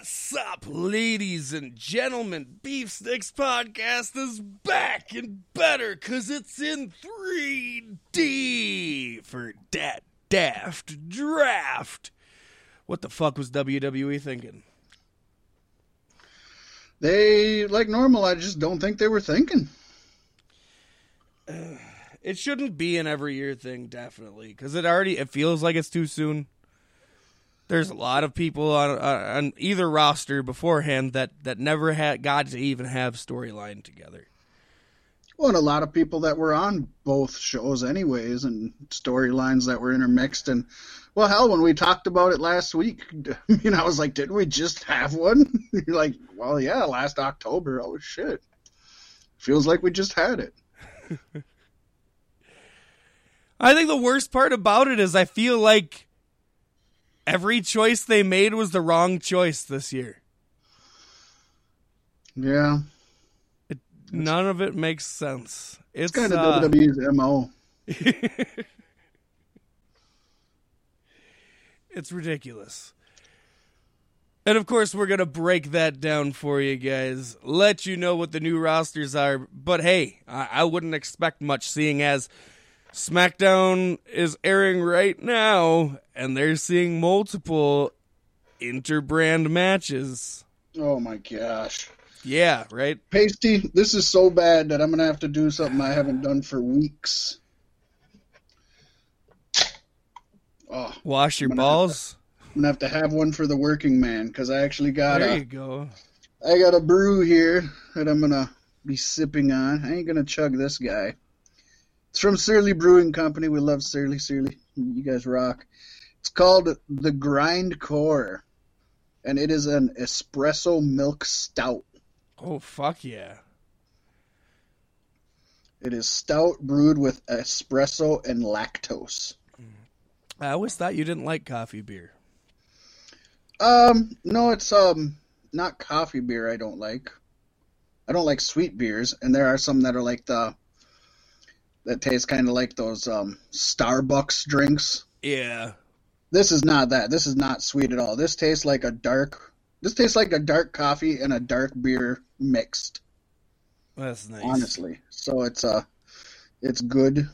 What's up, ladies and gentlemen? Beef Sticks Podcast is back and better because it's in 3D for Dat Daft Draft. What the fuck was WWE thinking? They, like normal, I just don't think they were thinking. It shouldn't be an every year thing, definitely, because it already it feels like it's too soon. There's a lot of people on on either roster beforehand that that never had got to even have storyline together. Well, and a lot of people that were on both shows, anyways, and storylines that were intermixed. And, well, hell, when we talked about it last week, I mean, I was like, didn't we just have one? You're like, well, yeah, last October. Oh, shit. Feels like we just had it. I think the worst part about it is I feel like every choice they made was the wrong choice this year. Yeah. It, none of it makes sense. It's, It's kind of uh, WWE's MO. it's ridiculous. And of course, we're going to break that down for you guys, let you know what the new rosters are. But hey, I, I wouldn't expect much seeing as SmackDown is airing right now and they're seeing multiple interbrand matches. Oh, my gosh. Yeah, right? Pasty, this is so bad that I'm going to have to do something I haven't done for weeks. Oh, Wash your I'm have balls. I'm gonna have to have one for the working man because I actually got There a you go. I got a brew here that I'm gonna be sipping on. I ain't gonna chug this guy. It's from Surly Brewing Company. We love Surly, Surly. You guys rock. It's called the Grind Core, and it is an espresso milk stout. Oh, fuck yeah. It is stout brewed with espresso and lactose. I always thought you didn't like coffee beer. Um, no, it's um not coffee beer. I don't like. I don't like sweet beers, and there are some that are like the that taste kind of like those um Starbucks drinks. Yeah. This is not that. This is not sweet at all. This tastes like a dark. This tastes like a dark coffee and a dark beer mixed. That's nice. Honestly, so it's uh, it's good.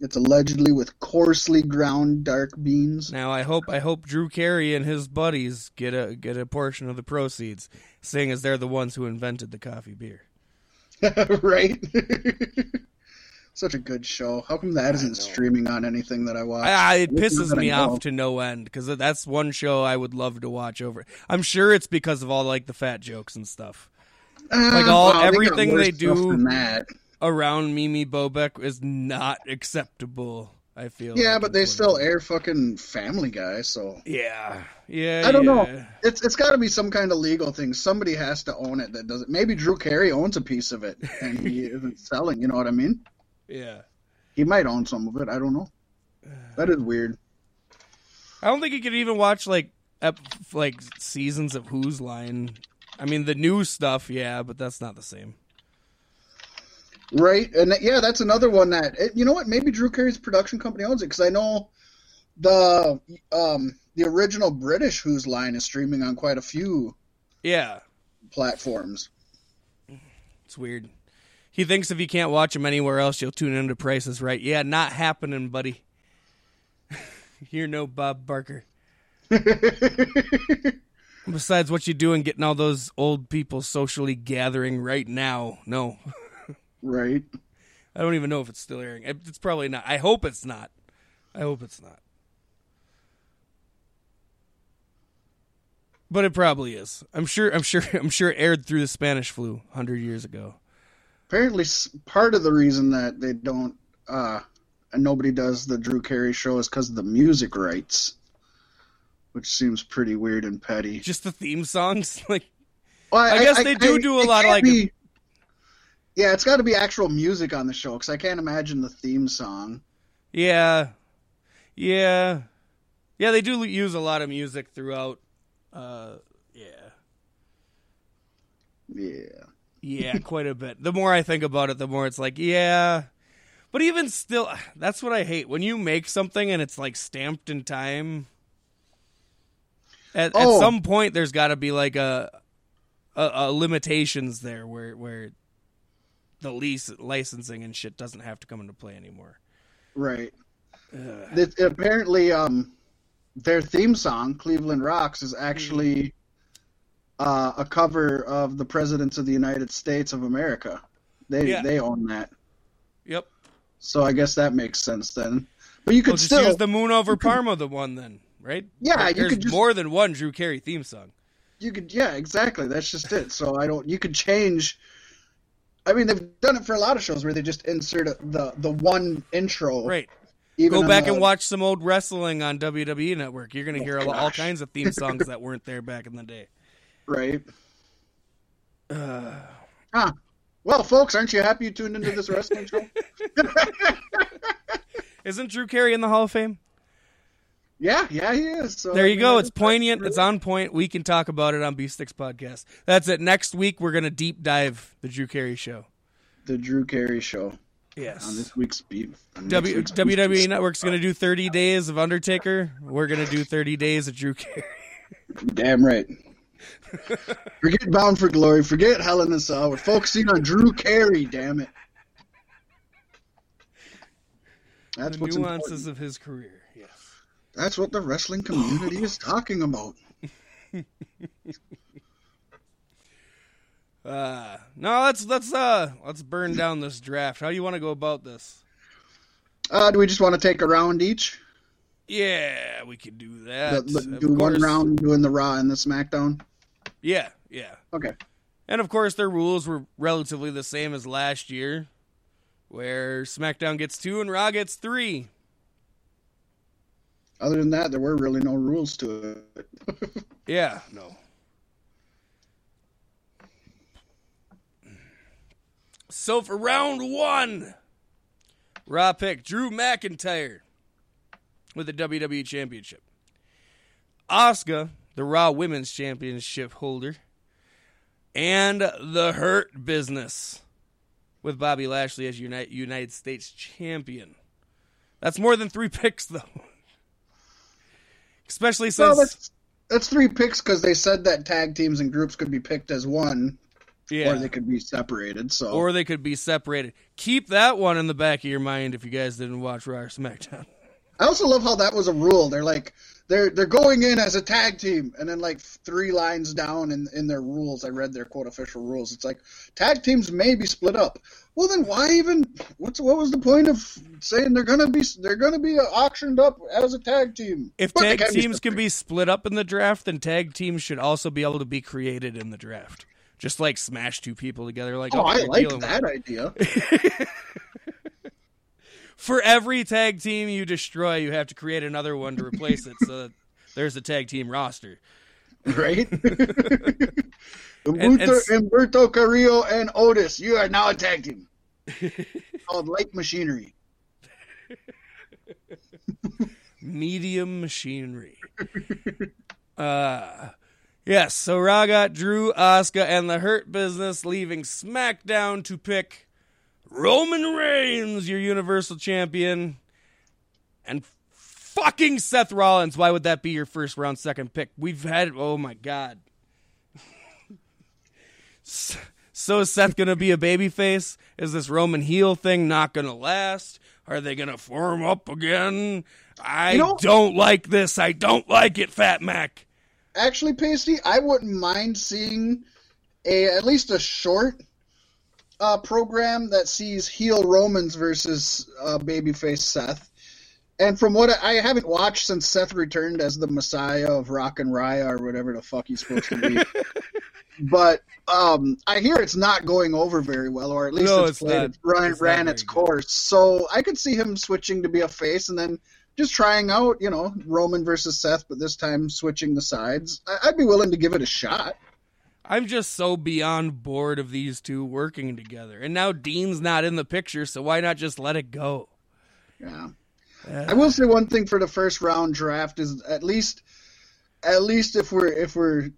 It's allegedly with coarsely ground dark beans. Now I hope I hope Drew Carey and his buddies get a get a portion of the proceeds, seeing as they're the ones who invented the coffee beer. right? Such a good show. How come that I isn't know. streaming on anything that I watch? I, I, it pisses what I me off to no end because that's one show I would love to watch over. I'm sure it's because of all like the fat jokes and stuff like Uh, all- well, everything worse they do- that. around Mimi Bobeck is not acceptable. I feel. Yeah, like, but they still air fucking Family Guy, so Yeah, yeah. I don't know. it's it's got to be some kind of legal thing. Somebody has to own it that does it. Maybe Drew Carey owns a piece of it and he isn't selling. You know what I mean? Yeah. He might own some of it. I don't know. That is weird. I don't think you could even watch like ep- like seasons of Whose Line. I mean, the new stuff, yeah, but that's not the same. Right, and yeah, that's another one that you know what? Maybe Drew Carey's production company owns it because I know the um the original British Whose Line is streaming on quite a few Yeah, platforms. it's weird. He thinks if he can't watch him anywhere else, you'll tune into Prices Right. Yeah, not happening, buddy. You're no Bob Barker. Besides, what you doing getting all those old people socially gathering right now? No, right. I don't even know if it's still airing. It's probably not. I hope it's not. I hope it's not. But it probably is. I'm sure. I'm sure. I'm sure it aired through the Spanish flu hundred years ago. Apparently, part of the reason that they don't uh and nobody does the Drew Carey show is because of the music rights, which seems pretty weird and petty. Just the theme songs, like Well, I guess they do do a lot of, like- be- yeah, it's got to be actual music on the show because I can't imagine the theme song. yeah, yeah, yeah. They do use a lot of music throughout. Uh, yeah, Yeah. Yeah, quite a bit. The more I think about it, the more it's like, yeah. But even still, that's what I hate when you make something and it's like stamped in time. At, Oh. at some point, there's got to be like a, a, a limitations there where where the lease licensing and shit doesn't have to come into play anymore. Right. That apparently, um, their theme song, Cleveland Rocks, is actually uh, a cover of the Presidents of the United States of America. They Yeah. they own that, Yep. so I guess that makes sense then. But you could Well, still, use the Moon Over Parma, the one then, right? Yeah, There- you There's could just- more than one Drew Carey theme song. you could, yeah, exactly. That's just it. So I don't. You could change. I mean, they've done it for a lot of shows where they just insert a, the the one intro. Right. Go back the- and watch some old wrestling on WWE Network. You're going to Oh, hear all, all kinds of theme songs that weren't there back in the day. Right. Uh, Huh. Well, folks, aren't you happy you tuned into this wrestling show? isn't Drew Carey in the Hall of Fame? Yeah, yeah, he is. So, There you go. It's poignant. that's It's on point. We can talk about it on B Sticks Podcast. That's it. Next week, we're going to deep dive the Drew Carey show. the Drew Carey show Yes. on this week's beat. W- week's WWE Beat. Network's going to do 30 days of Undertaker. We're going to do 30 days of Drew Carey. Damn right. Forget Bound for Glory. Forget Hell in a Cell. We're focusing on Drew Carey. Damn it. That's the nuances important. of his career. Yes. That's what the wrestling community is talking about. Uh, no, let's let's uh let's burn down this draft. How do you want to go about this? Uh, do we just want to take a round each? Yeah, we could do that. The- the- do one round doing the Raw and the SmackDown? Yeah, yeah. Okay. And of course, their rules were relatively the same as last year, where SmackDown gets two and Raw gets three. Other than that, there were really no rules to it. Yeah, no. So for round one, Raw picked Drew McIntyre with the WWE Championship. Asuka, the Raw Women's Championship holder, and the Hurt Business with Bobby Lashley as United United States Champion. That's more than three picks, though. Especially since well, that's, that's three picks because they said that tag teams and groups could be picked as one, yeah. or they could be separated. So or they could be separated. Keep that one in the back of your mind if you guys didn't watch Raw or SmackDown. I also love how that was a rule. They're like they're they're going in as a tag team, and then like three lines down in in their rules, I read their quote official rules. It's like tag teams may be split up. Well, then why even? What's what was the point of saying they're gonna be they're gonna be auctioned up as a tag team? If But tag teams can be split up in the draft, then tag teams should also be able to be created in the draft. Just like smash two people together. Like Oh, I like with that idea. For every tag team you destroy, you have to create another one to replace it. So there's a tag team roster. right? and s- Humberto Carrillo and Otis, you are now a tag team called Light Machinery. medium machinery. uh yes, so Raw got Drew, Asuka, and the Hurt Business leaving SmackDown to pick Roman Reigns, your Universal Champion, and fucking Seth Rollins. Why would that be your first round second pick? We've had oh my god. So is Seth gonna be a babyface? Is this Roman heel thing not gonna last? Are they gonna form up again? I You know- don't like this. I don't like it, Fat Mac. Actually, Pasty, I wouldn't mind seeing a at least a short uh, program that sees heel Romans versus uh, babyface Seth. And from what I, I haven't watched since Seth returned as the Messiah of Rock and Raya or whatever the fuck he's supposed to be. but um, I hear it's not going over very well, or at least No, it's, it's played, not. it ran, It's ran its good. course. So I could see him switching to be a face and then just trying out, you know, Roman versus Seth, but this time switching the sides. I, I'd be willing to give it a shot. I'm just so beyond bored of these two working together. And now Dean's not in the picture, so why not just let it go? Yeah. Uh, I will say one thing for the first round draft is at least, at least if we're if we're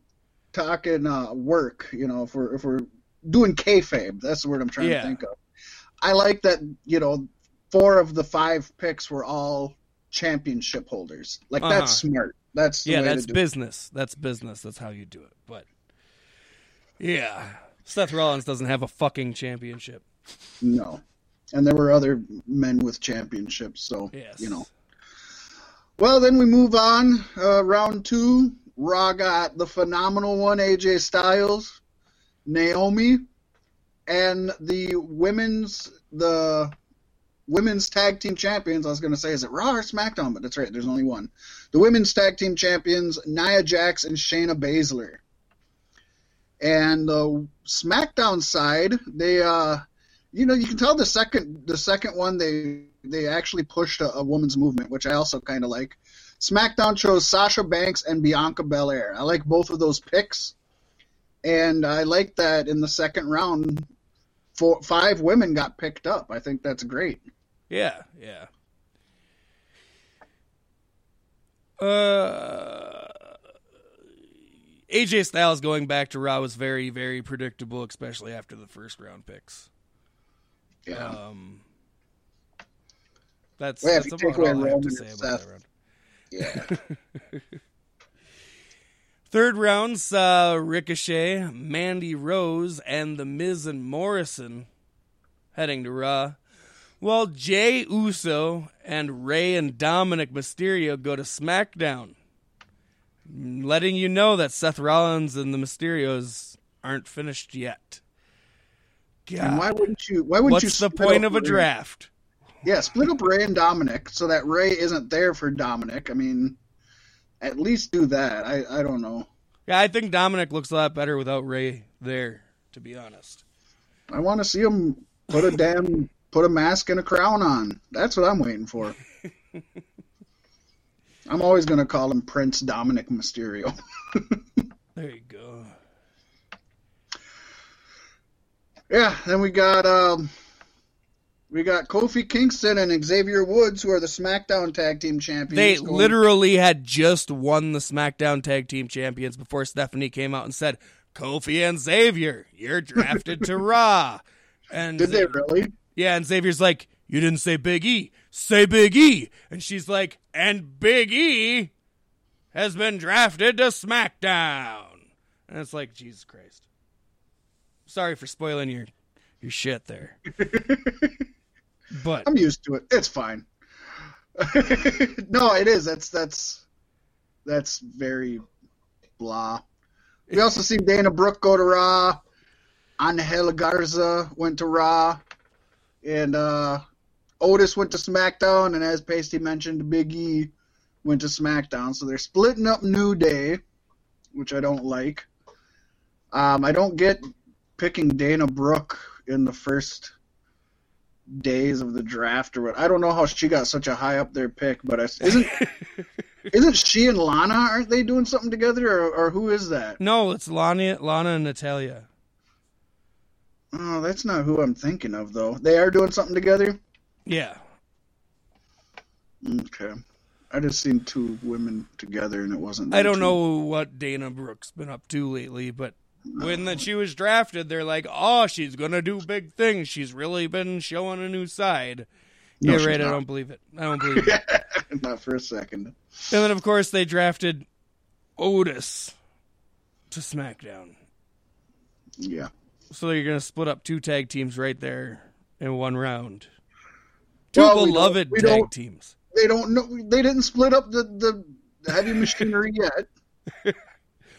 talking uh, work, you know, if we're if we're doing kayfabe, that's the word I'm trying Yeah. to think of. I like that you know, four of the five picks were all championship holders. Like that's Uh-huh. smart. That's the yeah, way that's to do business. That's business. That's how you do it. But yeah, Seth Rollins doesn't have a fucking championship. No, and there were other men with championships, so Yes, you know. Well, then we move on. Uh, round two, Raw got the phenomenal one, AJ Styles, Naomi, and the women's the women's tag team champions. I was going to say, is it Raw or SmackDown? But that's right. There's only one. The women's tag team champions, Nia Jax and Shayna Baszler. And the SmackDown side, they uh, you know, you can tell the second the second one they they actually pushed a, a woman's movement, which I also kind of like. SmackDown chose Sasha Banks and Bianca Belair. I like both of those picks, and I like that in the second round, four, five women got picked up. I think that's great. Yeah, yeah. Uh, AJ Styles going back to Raw was very, very predictable, especially after the first round picks. Yeah, Um, that's Well, that's about all I have to say about that round. yeah. Third round saw Ricochet, Mandy Rose, and The Miz and Morrison heading to Raw, while Jay Uso and Ray and Dominic Mysterio go to SmackDown, letting you know that Seth Rollins and the Mysterios aren't finished yet. And why wouldn't you? Why wouldn't you? what's the point of a Ray? draft? Yeah, split up Ray and Dominic so that Ray isn't there for Dominic. I mean, at least do that. I I don't know. Yeah, I think Dominic looks a lot better without Ray there, to be honest. I want to see him put a damn put a mask and a crown on. That's what I'm waiting for. I'm always gonna call him Prince Dominic Mysterio. There you go. yeah, then we got um, we got Kofi Kingston and Xavier Woods, who are the SmackDown Tag Team Champions. They going- literally had just won the SmackDown Tag Team Champions before Stephanie came out and said, Kofi and Xavier, you're drafted to Raw. And Did they really? Yeah, and Xavier's like, You didn't say Big E. Say Big E. And she's like, And Big E has been drafted to SmackDown. And it's like, Jesus Christ. Sorry for spoiling your your shit there. but I'm used to it. It's fine. no, it is. That's that's that's very blah. We also see Dana Brooke go to Raw. Angel Garza went to Raw, and uh, Otis went to SmackDown. And as Pasty mentioned, Big E went to SmackDown. So they're splitting up New Day, which I don't like. Um, I don't get picking Dana Brooke in the first days of the draft or what. I don't know how she got such a high up there pick, but I, isn't isn't she and Lana? Aren't they doing something together, or, or who is that? no, it's Lana, Lana and Natalya. Oh, that's not who I'm thinking of, though. They are doing something together. Yeah. Okay, I just seen two women together, and it wasn't. I don't two. know what Dana Brooke's been up to lately, but when that oh. she was drafted, they're like, "Oh, she's gonna do big things. She's really been showing a new side." No, yeah, right. I don't believe it. I don't believe it. not for a second. and then, of course, they drafted Otis to SmackDown. Yeah. So you're gonna split up two tag teams right there in one round. Two oh, Well, beloved we tag teams. They don't know. They didn't split up the the heavy machinery yet.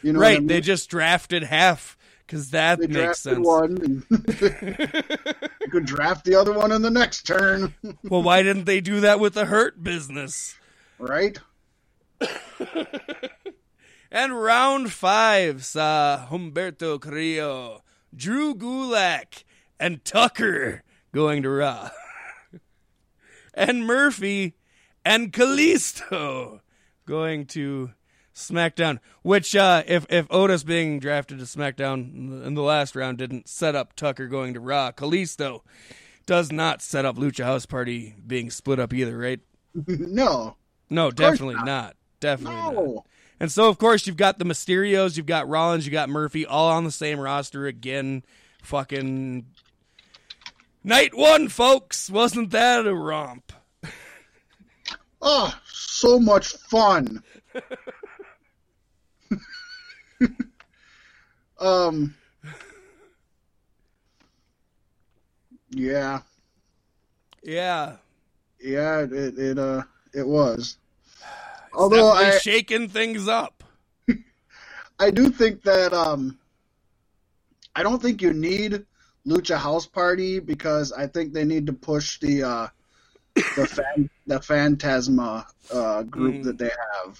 You know, what I Right. mean? They just drafted half because that They makes sense. one, you could draft the other one in the next turn, well, why didn't they do that with the Hurt business? right? And round five saw Humberto Carrillo, Drew Gulak, and Tucker going to Raw. And Murphy and Kalisto going to SmackDown. Which, uh, if, if Otis being drafted to SmackDown in the, last round didn't set up Tucker going to Raw, Kalisto does not set up Lucha House Party being split up either, right? no, No, definitely not. not. Definitely not. no. And so, of course, you've got the Mysterios, you've got Rollins, you got Murphy, all on the same roster again. Fucking Night one, folks. Wasn't that a romp? oh, so much fun. um. Yeah. Yeah. Yeah. It it uh it was. It's Although I shaking things up. I do think that um. I don't think you need Lucha House Party because I think they need to push the uh the fan the Phantasma uh group Mm. that they have.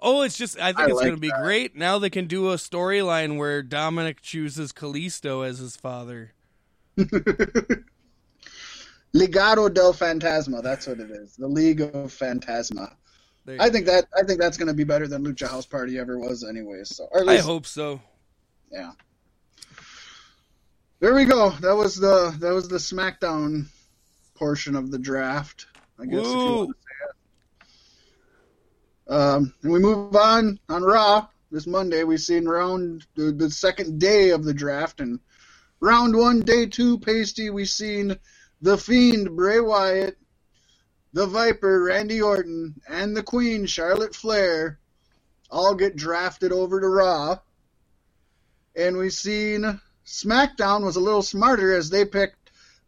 Oh, it's just I think I it's like going to be that. great. Now they can do a storyline where Dominic chooses Kalisto as his father. Legado del Fantasma, that's what it is. The League of Phantasma. I think go. that I think that's going to be better than Lucha House Party ever was, anyways. So, or at I hope so. yeah. There we go. That was the that was the SmackDown portion of the draft. I guess. If you want to say it. Um, and we move on on Raw this Monday. We've seen round the, the second day of the draft and round one, day two, pasty. We've seen the Fiend Bray Wyatt, the Viper Randy Orton, and the Queen Charlotte Flair all get drafted over to Raw. And we've seen SmackDown was a little smarter as they picked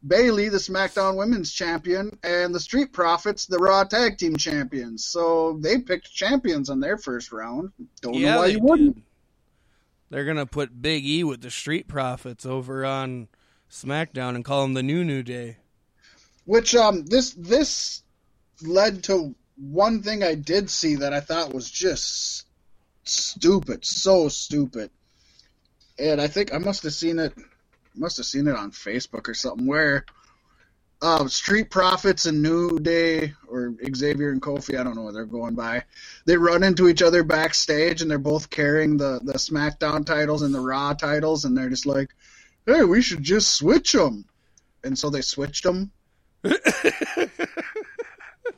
Bayley, the SmackDown Women's Champion, and the Street Profits, the Raw Tag Team Champions. So they picked champions on their first round. Don't yeah, know why you wouldn't. did. They're gonna put Big E with the Street Profits over on SmackDown and call him the New New Day. Which um this this led to one thing I did see that I thought was just stupid, so stupid. And I think I must have seen it must have seen it on Facebook or something where uh, Street Profits and New Day or Xavier and Kofi, I don't know what they're going by. They run into each other backstage and they're both carrying the the SmackDown titles and the Raw titles and they're just like, "Hey, we should just switch them." And so they switched them.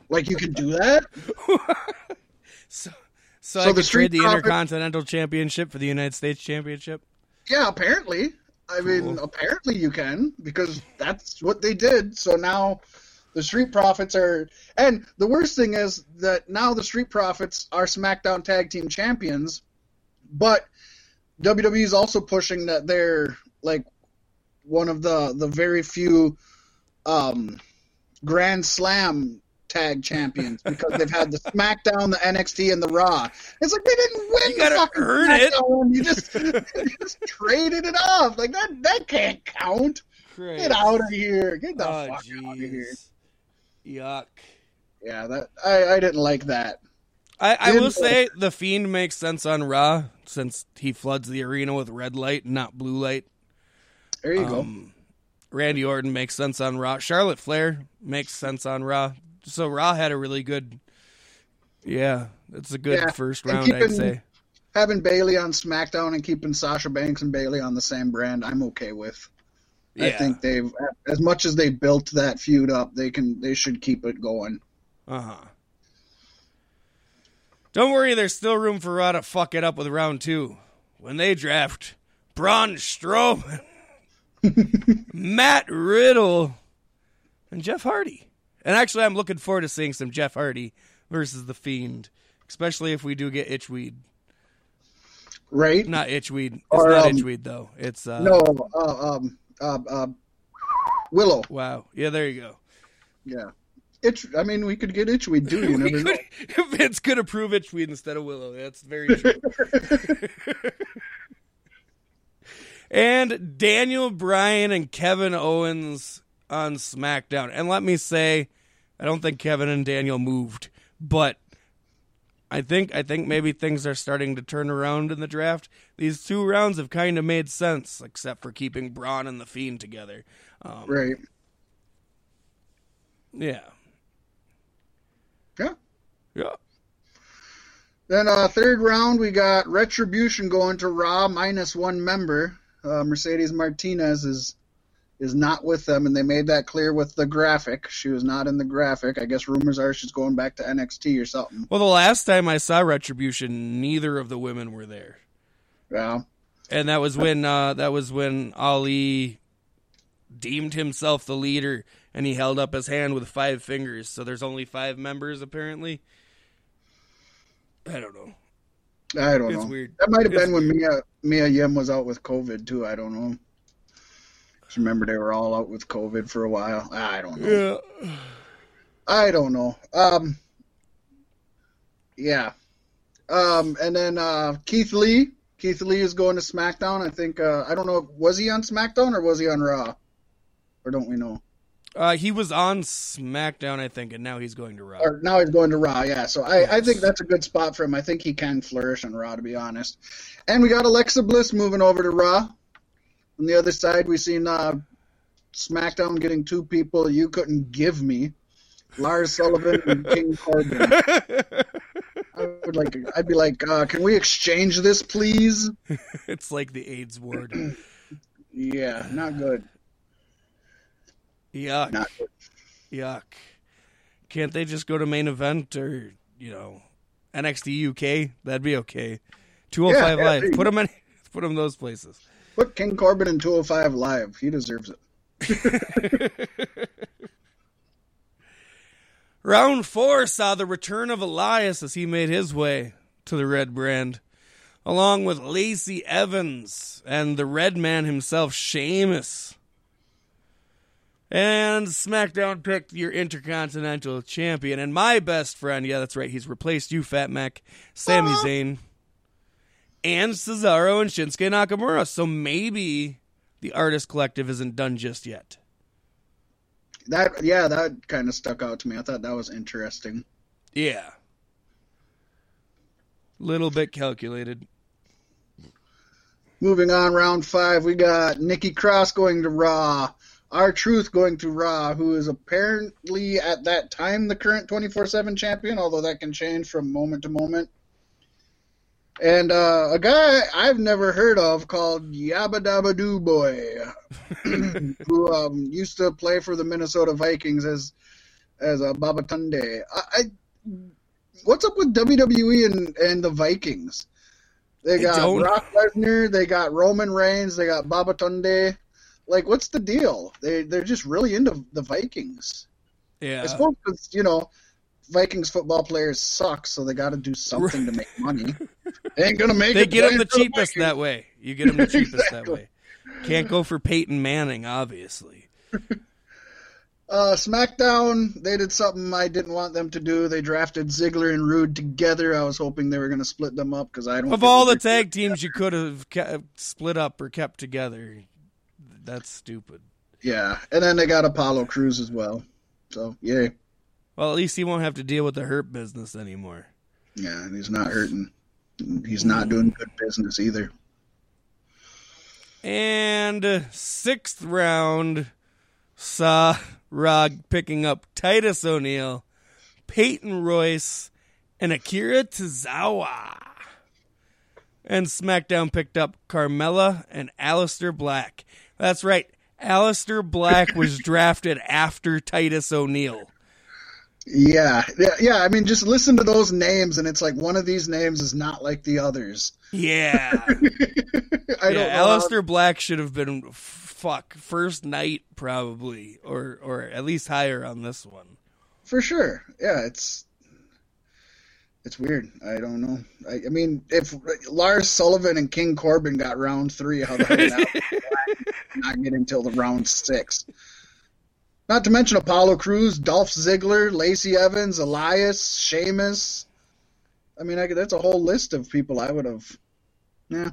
Like you can do that? So, so, So I the could Street trade the Intercontinental Championship for the United States Championship. Yeah, apparently. I mean, Cool. apparently you can because that's what they did. So now the Street Profits are, and the worst thing is that now the Street Profits are SmackDown Tag Team Champions, but WWE is also pushing that they're like one of the the very few um, Grand Slam tag champions because they've had the SmackDown, the NXT, and the Raw. It's like they didn't win You the gotta fucking earn it. You just you just traded it off. Like that that can't count. Get out of here. Get the Oh, fuck out of here. Yuck. Yeah, that I, I didn't like that. I, I will say the Fiend makes sense on Raw since he floods the arena with red light, not blue light. There you go. Um, Randy Orton makes sense on Raw. Charlotte Flair makes sense on Raw. So Raw had a really good, yeah, it's a good Yeah, first round, I'd say. Having Bayley on SmackDown and keeping Sasha Banks and Bayley on the same brand, I'm okay with. I think they've as much as they built that feud up, they can they should keep it going. Uh huh. Don't worry, there's still room for Raw to fuck it up with round two when they draft Braun Strowman, Matt Riddle, and Jeff Hardy. And actually, I'm looking forward to seeing some Jeff Hardy versus the Fiend, especially if we do get Itchweed. Right? Not Itchweed. It's Or, not um, Itchweed though. It's uh, no, uh, um, uh, uh, Willow. Wow. Yeah, there you go. Yeah, Itch. I mean, we could get Itchweed too. You never know. Vince could approve Itchweed instead of Willow. That's very true. and Daniel Bryan and Kevin Owens on SmackDown. And let me say, I don't think Kevin and Daniel moved, but I think I think maybe things are starting to turn around in the draft. These two rounds have kind of made sense, except for keeping Braun and the Fiend together. Um, Right. Yeah. Yeah. Yeah. Then uh, third round, we got Retribution going to Raw minus one member. Uh, Mercedes Martinez is is not with them, and they made that clear with the graphic. She was not in the graphic. I guess rumors are she's going back to NXT or something. Well, the last time I saw Retribution, neither of the women were there. Yeah. and that was when uh, that was when Ali deemed himself the leader, and he held up his hand with five fingers. So there's only five members apparently. I don't know. I don't It's know. weird. That might have It's been when Mia Mia Yim was out with COVID too. I don't know. Remember they were all out with COVID for a while. I don't know. Yeah. I don't know. Um, yeah. Um, and then uh, Keith Lee. Keith Lee is going to SmackDown. I think. Uh, I don't know. Was he on SmackDown or was he on Raw? Or don't we know? Uh, he was on SmackDown, I think, and now he's going to Raw. Or now he's going to Raw. Yeah. So I, I think that's a good spot for him. I think he can flourish on Raw, to be honest. And we got Alexa Bliss moving over to Raw. On the other side, we've seen uh, SmackDown getting two people you couldn't give me. Lars Sullivan and King Corbin. I would like. I'd be like, uh, can we exchange this, please? it's like the AIDS ward. Yeah, not good. Yuck. Not good. Yuck. Can't they just go to main event or, you know, NXT UK? That'd be okay. 205 Yeah, yeah, Live. Put them in put them in those places. Put King Corbin in 205 live. He deserves it. Round 4 saw the return of Elias as he made his way to the red brand along with Lacey Evans and the red man himself Sheamus. And SmackDown picked your Intercontinental Champion and my best friend. Yeah, that's right. He's replaced you, Fat Mac, Sami Aw. Zayn, and Cesaro and Shinsuke Nakamura. So maybe the Artist Collective isn't done just yet. That yeah, that kind of stuck out to me. I thought that was interesting. Yeah. Little bit calculated. Moving on, round five, we got Nikki Cross going to Raw. R-Truth going to Raw, who is apparently at that time the current 24 7 champion, although that can change from moment to moment. And uh, a guy I've never heard of called Yabba Dabba Doo Boy, who um, used to play for the Minnesota Vikings as as a Babatunde. I, I what's up with WWE and, and the Vikings? They got Brock Lesnar, they got Roman Reigns, they got Babatunde. Like, what's the deal? They they're just really into the Vikings. Yeah. I suppose 'cause, you know Vikings football players suck, so they got to do something to make money. They ain't gonna make it. They it. get them the cheapest Vikings. that way. You get them the cheapest that way. Can't go for Peyton Manning, obviously. Uh, SmackDown, they did something I didn't want them to do. They drafted Ziggler and Roode together. I was hoping they were going to split them up because I don't. Of all the tag teams you could have kept, split up or kept together, that's stupid. yeah, and then they got Apollo Crews as well. So yay, Well, at least he won't have to deal with the hurt business anymore. yeah, and he's not hurting. He's not doing good business either. And uh, sixth round saw Rog picking up Titus O'Neil, Peyton Royce, and Akira Tozawa. And SmackDown picked up Carmella and Aleister Black. That's right. Aleister Black was drafted after Titus O'Neil. Yeah, yeah, yeah. I mean, just listen to those names, and it's like one of these names is not like the others. Yeah. I don't yeah, know. how- Black should have been fuck first night probably, or or at least higher on this one. For sure. Yeah, it's it's weird. I don't know. I, I mean, if Lars Sullivan and King Corbin got round three, how the hell not get until the round six? Not to mention Apollo Crews, Dolph Ziggler, Lacey Evans, Elias, Sheamus. I mean, I could, that's a whole list of people I would have. Yeah.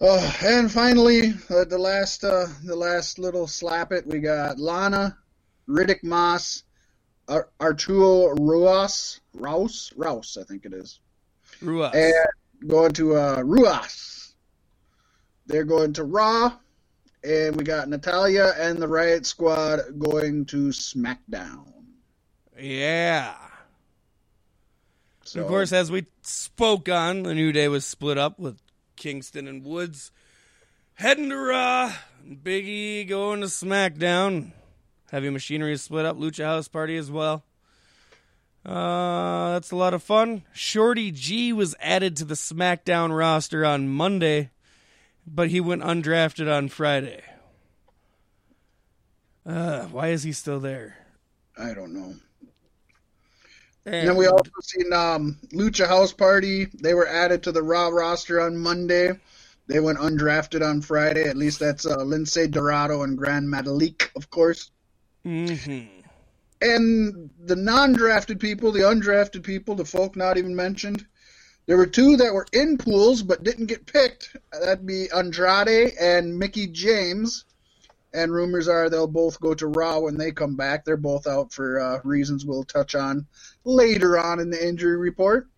Oh, and finally, uh, the last uh, the last little slap it, we got Lana, Riddick Moss, Ar- Arturo Ruas, Rouse, Rouse, I think it is, Ruas. and going to uh, Ruas. They're going to Raw, and we got Natalya and the Riot Squad going to SmackDown. yeah. So, of course, as we spoke on, the New Day was split up with Kingston and Woods heading to Raw. Big E going to SmackDown. Heavy Machinery is split up. Lucha House Party as well. Uh, that's a lot of fun. Shorty G was added to the SmackDown roster on Monday, but he went undrafted on Friday. Uh, why is he still there? I don't know. And then we also seen um, Lucha House Party. They were added to the Raw roster on Monday. They went undrafted on Friday. At least that's uh, Lince Dorado and Grand Metalik, of course. Mm-hmm. And the non-drafted people, the undrafted people, the folk not even mentioned. There were two that were in pools but didn't get picked. That'd be Andrade and Mickie James. And rumors are they'll both go to Raw when they come back. They're both out for uh, reasons we'll touch on later on in the injury report.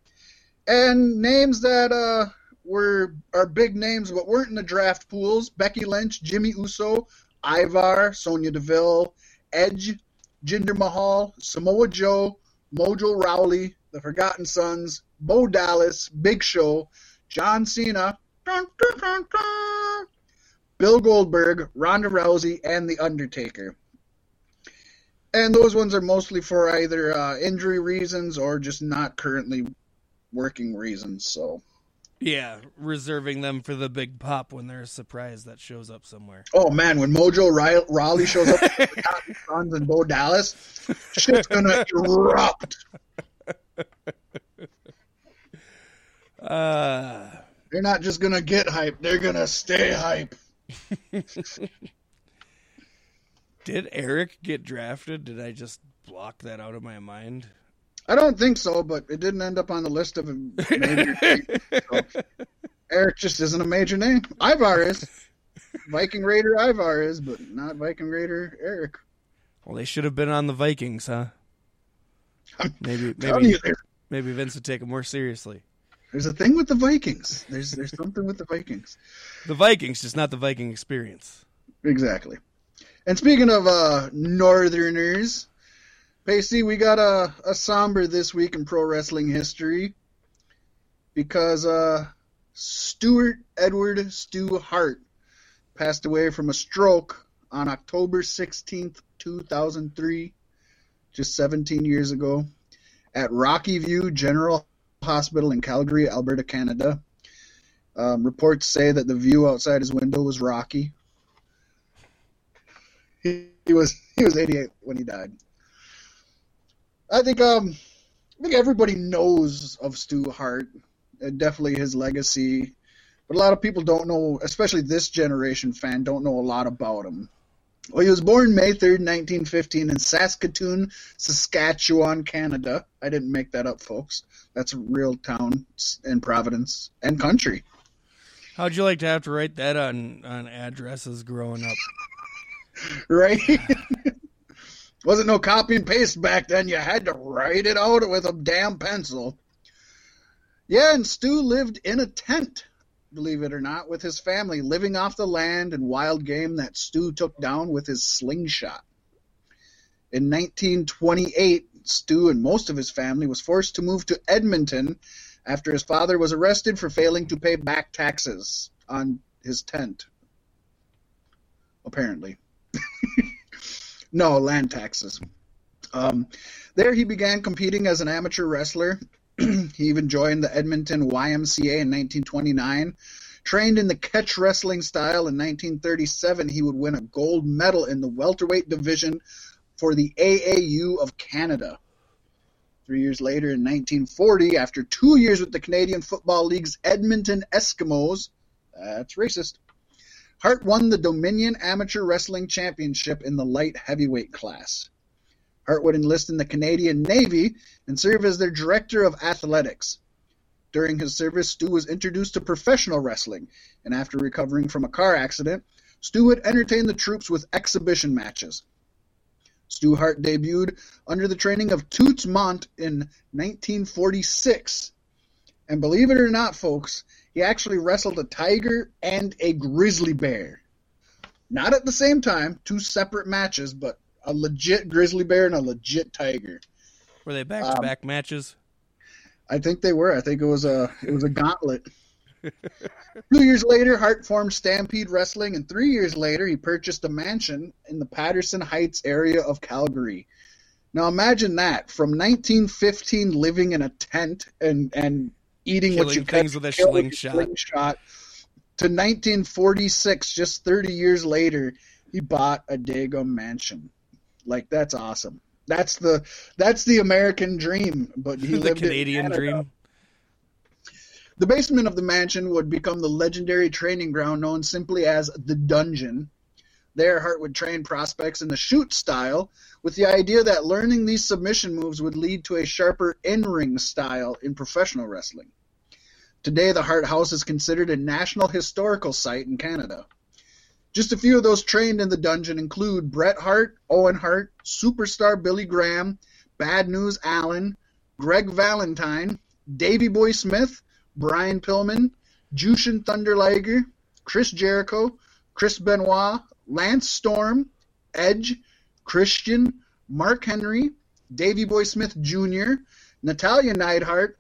And names that uh, were are big names but weren't in the draft pools: Becky Lynch, Jimmy Uso, Ivar, Sonya Deville, Edge, Jinder Mahal, Samoa Joe, Mojo Rawley, The Forgotten Sons, Bo Dallas, Big Show, John Cena, dun, dun, dun, Bill Goldberg, Ronda Rousey, and The Undertaker. And those ones are mostly for either uh, injury reasons or just not currently working reasons. So. Yeah, reserving them for the big pop when there's a surprise that shows up somewhere. Oh man, when Mojo Rawley shows up with the Sons and Bo Dallas, shit's gonna erupt. Uh, they're not just gonna get hype; they're gonna stay hype. Did Eric get drafted? Did I just block that out of my mind? I don't think so, but it didn't end up on the list of major so Eric just isn't a major name. Ivar is. Viking Raider Ivar is, but not Viking Raider Eric. Well, they should have been on the Vikings, huh? Maybe, maybe, maybe Vince would take it more seriously. There's a thing with the Vikings. There's there's something with the Vikings. The Vikings, just not the Viking experience. Exactly. And speaking of uh, Northerners, Pasty, we got a, a somber this week in pro wrestling history because uh, Stuart Edward Stu Hart passed away from a stroke on October 16th, 2003, just 17 years ago, at Rocky View General Hospital in Calgary, Alberta, Canada. Um, reports say that the view outside his window was rocky. He, he was he was 88 when he died. I think um I think everybody knows of Stu Hart and definitely his legacy, but a lot of people don't know, especially this generation fan, don't know a lot about him. Well, he was born May 3rd, 1915, in Saskatoon, Saskatchewan, Canada. I didn't make that up, folks. That's a real town in Providence and country. How'd you like to have to write that on, on addresses growing up? right? Wasn't no copy and paste back then. You had to write it out with a damn pencil. Yeah, and Stu lived in a tent believe it or not, with his family living off the land and wild game that Stu took down with his slingshot. In 1928, Stu and most of his family was forced to move to Edmonton after his father was arrested for failing to pay back taxes on his tent. Apparently. no, land taxes. Um, there he began competing as an amateur wrestler he even joined the Edmonton YMCA in 1929. Trained in the catch wrestling style in 1937, he would win a gold medal in the welterweight division for the AAU of Canada. Three years later, in 1940, after two years with the Canadian Football League's Edmonton Eskimos, that's racist, Hart won the Dominion Amateur Wrestling Championship in the light heavyweight class. Hart would enlist in the Canadian Navy and serve as their director of athletics. During his service, Stu was introduced to professional wrestling, and after recovering from a car accident, Stu would entertain the troops with exhibition matches. Stu Hart debuted under the training of Toots Mondt in 1946. And believe it or not, folks, he actually wrestled a tiger and a grizzly bear. Not at the same time, two separate matches, but a legit grizzly bear and a legit tiger. Were they back to back matches? I think they were. I think it was a it was a gauntlet. Two years later, Hart formed Stampede Wrestling, and three years later, he purchased a mansion in the Patterson Heights area of Calgary. Now, imagine that from 1915, living in a tent and and eating Killing what you things with a slingshot. slingshot, to 1946, just 30 years later, he bought a Dago mansion. Like that's awesome. That's the that's the American dream, but he the lived Canadian dream. The basement of the mansion would become the legendary training ground known simply as the Dungeon. There, Hart would train prospects in the shoot style, with the idea that learning these submission moves would lead to a sharper in-ring style in professional wrestling. Today, the Hart House is considered a national historical site in Canada. Just a few of those trained in the dungeon include Bret Hart, Owen Hart, superstar Billy Graham, Bad News Allen, Greg Valentine, Davey Boy Smith, Brian Pillman, Jushin Thunder Liger, Chris Jericho, Chris Benoit, Lance Storm, Edge, Christian, Mark Henry, Davey Boy Smith Jr., Natalya Neidhart,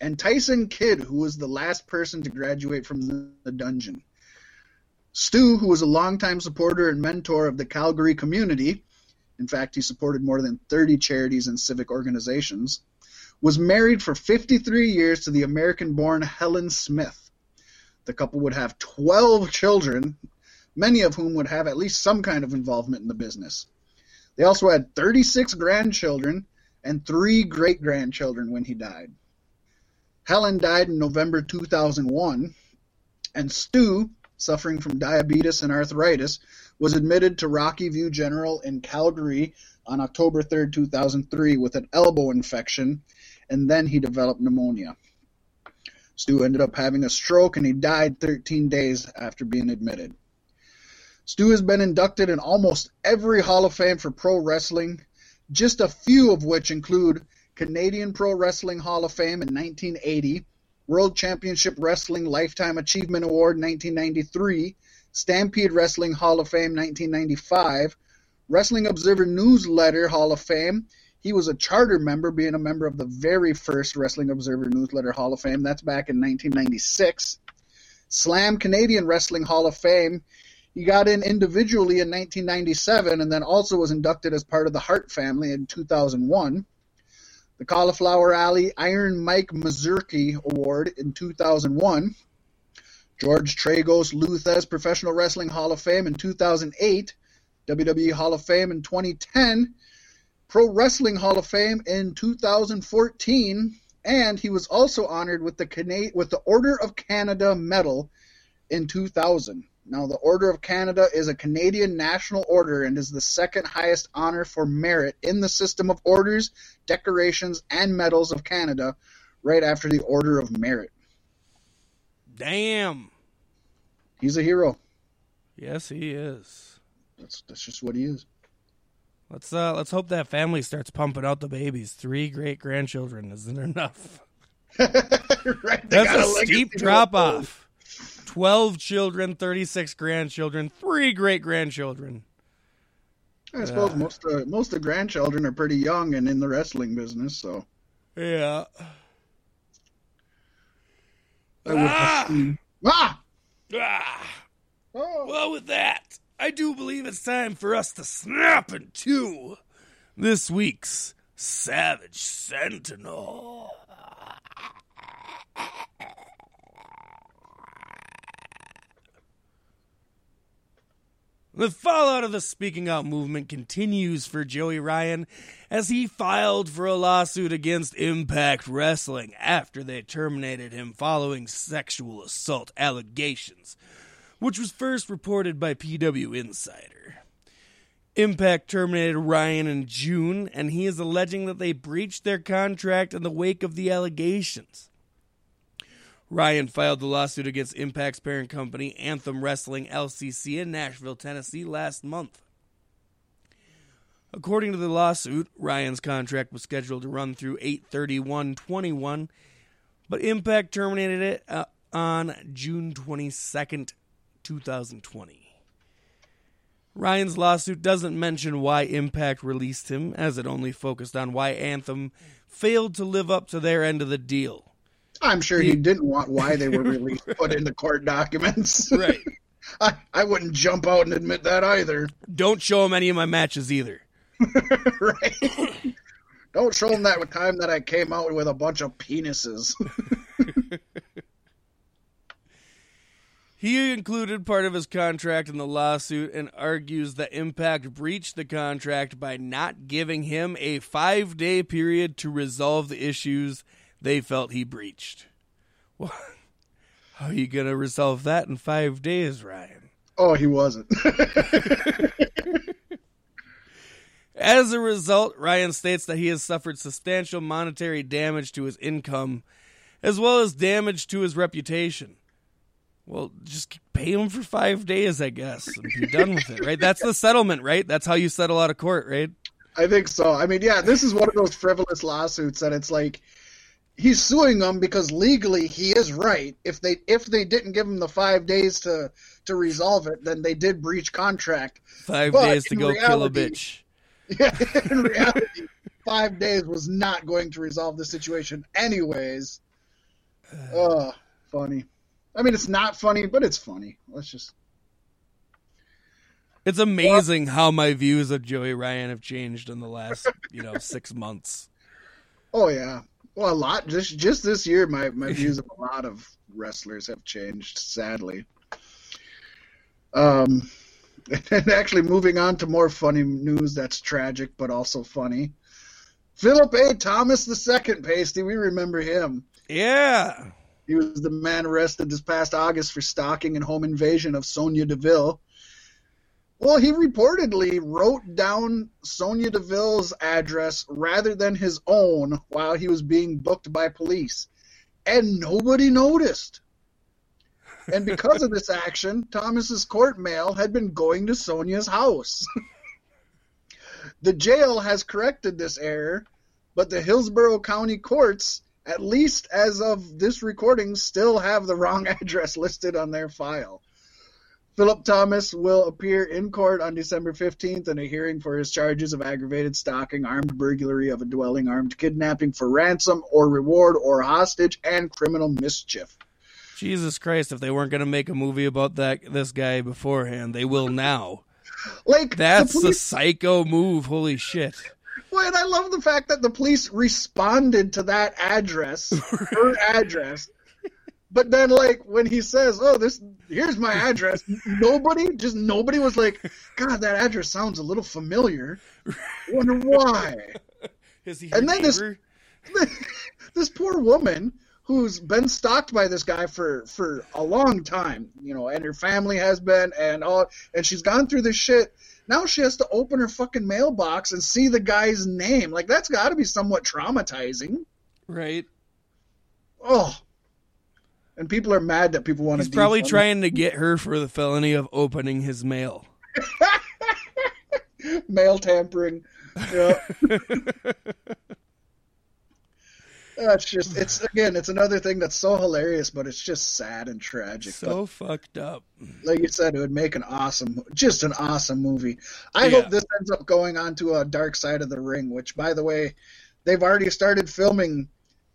and Tyson Kidd, who was the last person to graduate from the dungeon. Stu, who was a longtime supporter and mentor of the Calgary community, in fact, he supported more than 30 charities and civic organizations, was married for 53 years to the American born Helen Smith. The couple would have 12 children, many of whom would have at least some kind of involvement in the business. They also had 36 grandchildren and three great grandchildren when he died. Helen died in November 2001, and Stu, suffering from diabetes and arthritis, was admitted to Rocky View General in Calgary on October 3, 2003, with an elbow infection, and then he developed pneumonia. Stu ended up having a stroke and he died 13 days after being admitted. Stu has been inducted in almost every Hall of Fame for pro wrestling, just a few of which include Canadian Pro Wrestling Hall of Fame in 1980, World Championship Wrestling Lifetime Achievement Award 1993, Stampede Wrestling Hall of Fame 1995, Wrestling Observer Newsletter Hall of Fame. He was a charter member, being a member of the very first Wrestling Observer Newsletter Hall of Fame. That's back in 1996. Slam Canadian Wrestling Hall of Fame. He got in individually in 1997 and then also was inducted as part of the Hart family in 2001. The Cauliflower Alley Iron Mike Mazurki Award in 2001. George Tragos Lou Thesz Professional Wrestling Hall of Fame in 2008. WWE Hall of Fame in 2010. Pro Wrestling Hall of Fame in 2014. And he was also honored with the Cana- with the Order of Canada Medal in 2000. Now, the Order of Canada is a Canadian national order and is the second highest honor for merit in the system of orders, decorations, and medals of Canada, right after the Order of Merit. Damn. He's a hero. Yes, he is. That's that's just what he is. Let's uh let's hope that family starts pumping out the babies. Three great grandchildren isn't enough. right? They a steep drop off. Twelve children, thirty-six grandchildren, three great grandchildren. I suppose Yeah. most uh, most of the grandchildren are pretty young and in the wrestling business, so Yeah. I would Ah! assume- ah! Ah. Oh. Well, with that, I do believe it's time for us to snap into this week's Savage Sentinel. The fallout of the Speaking Out movement continues for Joey Ryan as he filed for a lawsuit against Impact Wrestling after they terminated him following sexual assault allegations, which was first reported by PW Insider. Impact terminated Ryan in June, and he is alleging that they breached their contract in the wake of the allegations. Ryan filed the lawsuit against Impact's parent company, Anthem Wrestling LCC, in Nashville, Tennessee, last month. According to the lawsuit, Ryan's contract was scheduled to run through 831-21, but Impact terminated it uh, on June 22nd, 2020. Ryan's lawsuit doesn't mention why Impact released him, as it only focused on why Anthem failed to live up to their end of the deal. I'm sure he didn't want why they were released put in the court documents. Right. I, I wouldn't jump out and admit that either. Don't show him any of my matches either. right? Don't show him that time that I came out with a bunch of penises. He included part of his contract in the lawsuit and argues that Impact breached the contract by not giving him a five day period to resolve the issues they felt he breached. Well, how are you going to resolve that in five days, Ryan? Oh, he wasn't. As a result, Ryan states that he has suffered substantial monetary damage to his income, as well as damage to his reputation. Well, just pay him for five days, I guess, and be done with it, right? That's the settlement, right? That's how you settle out of court, right? I think so. I mean, yeah, this is one of those frivolous lawsuits that it's like he's suing them because legally he is right. If they if they didn't give him the five days to to resolve it, then they did breach contract. Five But days to go kill a bitch. Yeah, in reality, five days was not going to resolve the situation, anyways. Oh, funny. I mean, it's not funny, but it's funny. Let's just. It's amazing how my views of Joey Ryan have changed in the last, you know, six months. Oh yeah. Well, a lot. Just just this year, my my views of a lot of wrestlers have changed. Sadly. Um, and actually, moving on to more funny news that's tragic but also funny. Philip A. Thomas II, Pasty, we remember him. Yeah. He was the man arrested this past August for stalking and home invasion of Sonya Deville. Well, he reportedly wrote down Sonya Deville's address rather than his own while he was being booked by police, and nobody noticed. And because of this action, Thomas's court mail had been going to Sonya's house. the jail has corrected this error, but the Hillsborough County courts, at least as of this recording, still have the wrong address listed on their file. Philip Thomas will appear in court on December 15th in a hearing for his charges of aggravated stalking, armed burglary of a dwelling, armed kidnapping for ransom or reward or hostage, and criminal mischief. Jesus Christ, if they weren't going to make a movie about that this guy beforehand, they will now. Like That's the a psycho move. Holy shit. Well, and I love the fact that the police responded to that address, her address. But then, like when he says, "Oh, this here's my address," nobody, just nobody was like, "God, that address sounds a little familiar." Wonder why. Is he And then this- this poor woman who's been stalked by this guy for for a long time, you know, and her family has been, and all, and she's gone through this shit. Now she has to open her fucking mailbox and see the guy's name. Like that's got to be somewhat traumatizing. Right. Oh. And people are mad that people want He's to. He's probably trying to get her for the felony of opening his mail. mail tampering. Yeah. That's just it's again it's another thing that's so hilarious, but it's just sad and tragic. so fucked up. like you said, it would make an awesome, just an awesome movie. I Yeah. hope this ends up going on to a Dark Side of the Ring, which, by the way, they've already started filming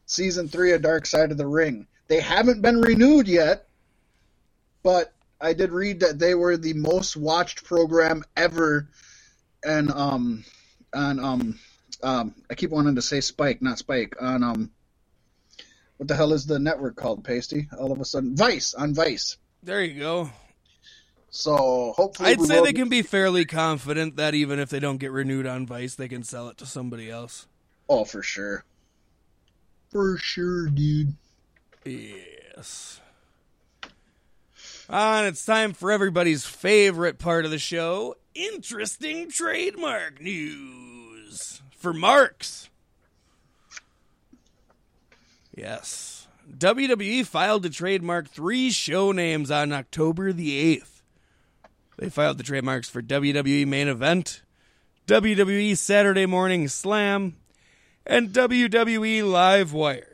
season three of Dark Side of the Ring. They haven't been renewed yet, but I did read that they were the most watched program ever, and um, on um, um, I keep wanting to say Spike, not Spike, on um. What the hell is the network called, Pasty? All of a sudden, Vice on Vice. There you go. So hopefully, I'd say will they can be fairly confident that even if they don't get renewed on Vice, they can sell it to somebody else. Oh, for sure. For sure, dude. Yes. Ah, and it's time for everybody's favorite part of the show interesting trademark news for Marks. Yes. WWE filed to trademark three show names on October the 8th. They filed the trademarks for WWE Main Event, WWE Saturday Morning Slam, and WWE Live Wire.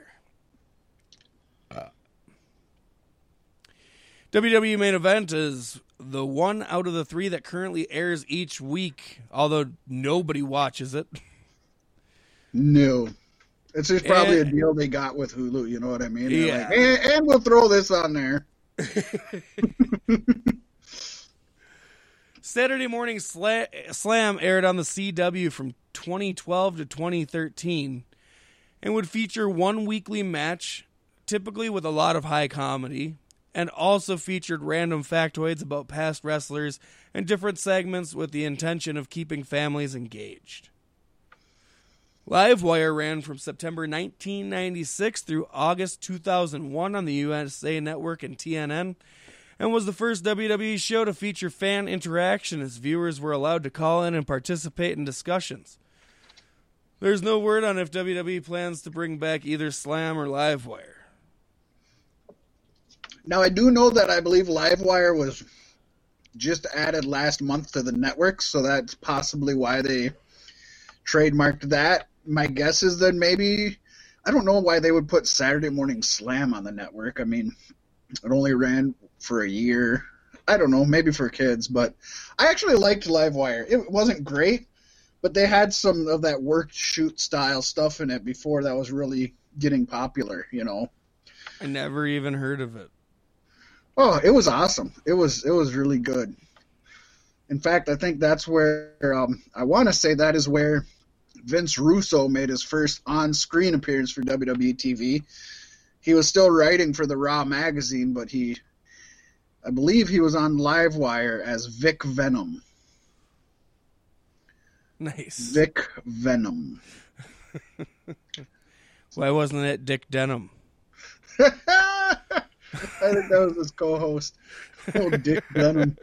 WWE Main Event is the one out of the three that currently airs each week, although nobody watches it. No. It's just probably a eh. deal they got with Hulu, you know what I mean? They're Yeah. like, and, and we'll throw this on there. Saturday Morning Sla- Slam aired on the CW from 2012 to 2013 and would feature one weekly match, typically with a lot of high comedy, and also featured random factoids about past wrestlers and different segments with the intention of keeping families engaged. Livewire ran from September 1996 through August 2001 on the USA Network and TNN and was the first WWE show to feature fan interaction as viewers were allowed to call in and participate in discussions. There's no word on if WWE plans to bring back either Slam or Livewire. Now, I do know that I believe Livewire was just added last month to the network, so that's possibly why they trademarked that. My guess is that maybe I don't know why they would put Saturday Morning Slam on the network. I mean, it only ran for a year. I don't know, maybe for kids, but I actually liked Livewire. It wasn't great, but they had some of that work shoot style stuff in it before that was really getting popular, you know. I never even heard of it. Oh, it was awesome. It was it was really good. In fact, I think that's where um, I want to say that is where Vince Russo made his first on-screen appearance for WWE TV. He was still writing for the Raw magazine, but he, I believe, he was on Livewire as Vic Venom. Nice. Vic Venom. Why wasn't it Dick Denham? I think that was his co-host. Oh, Dick Venom.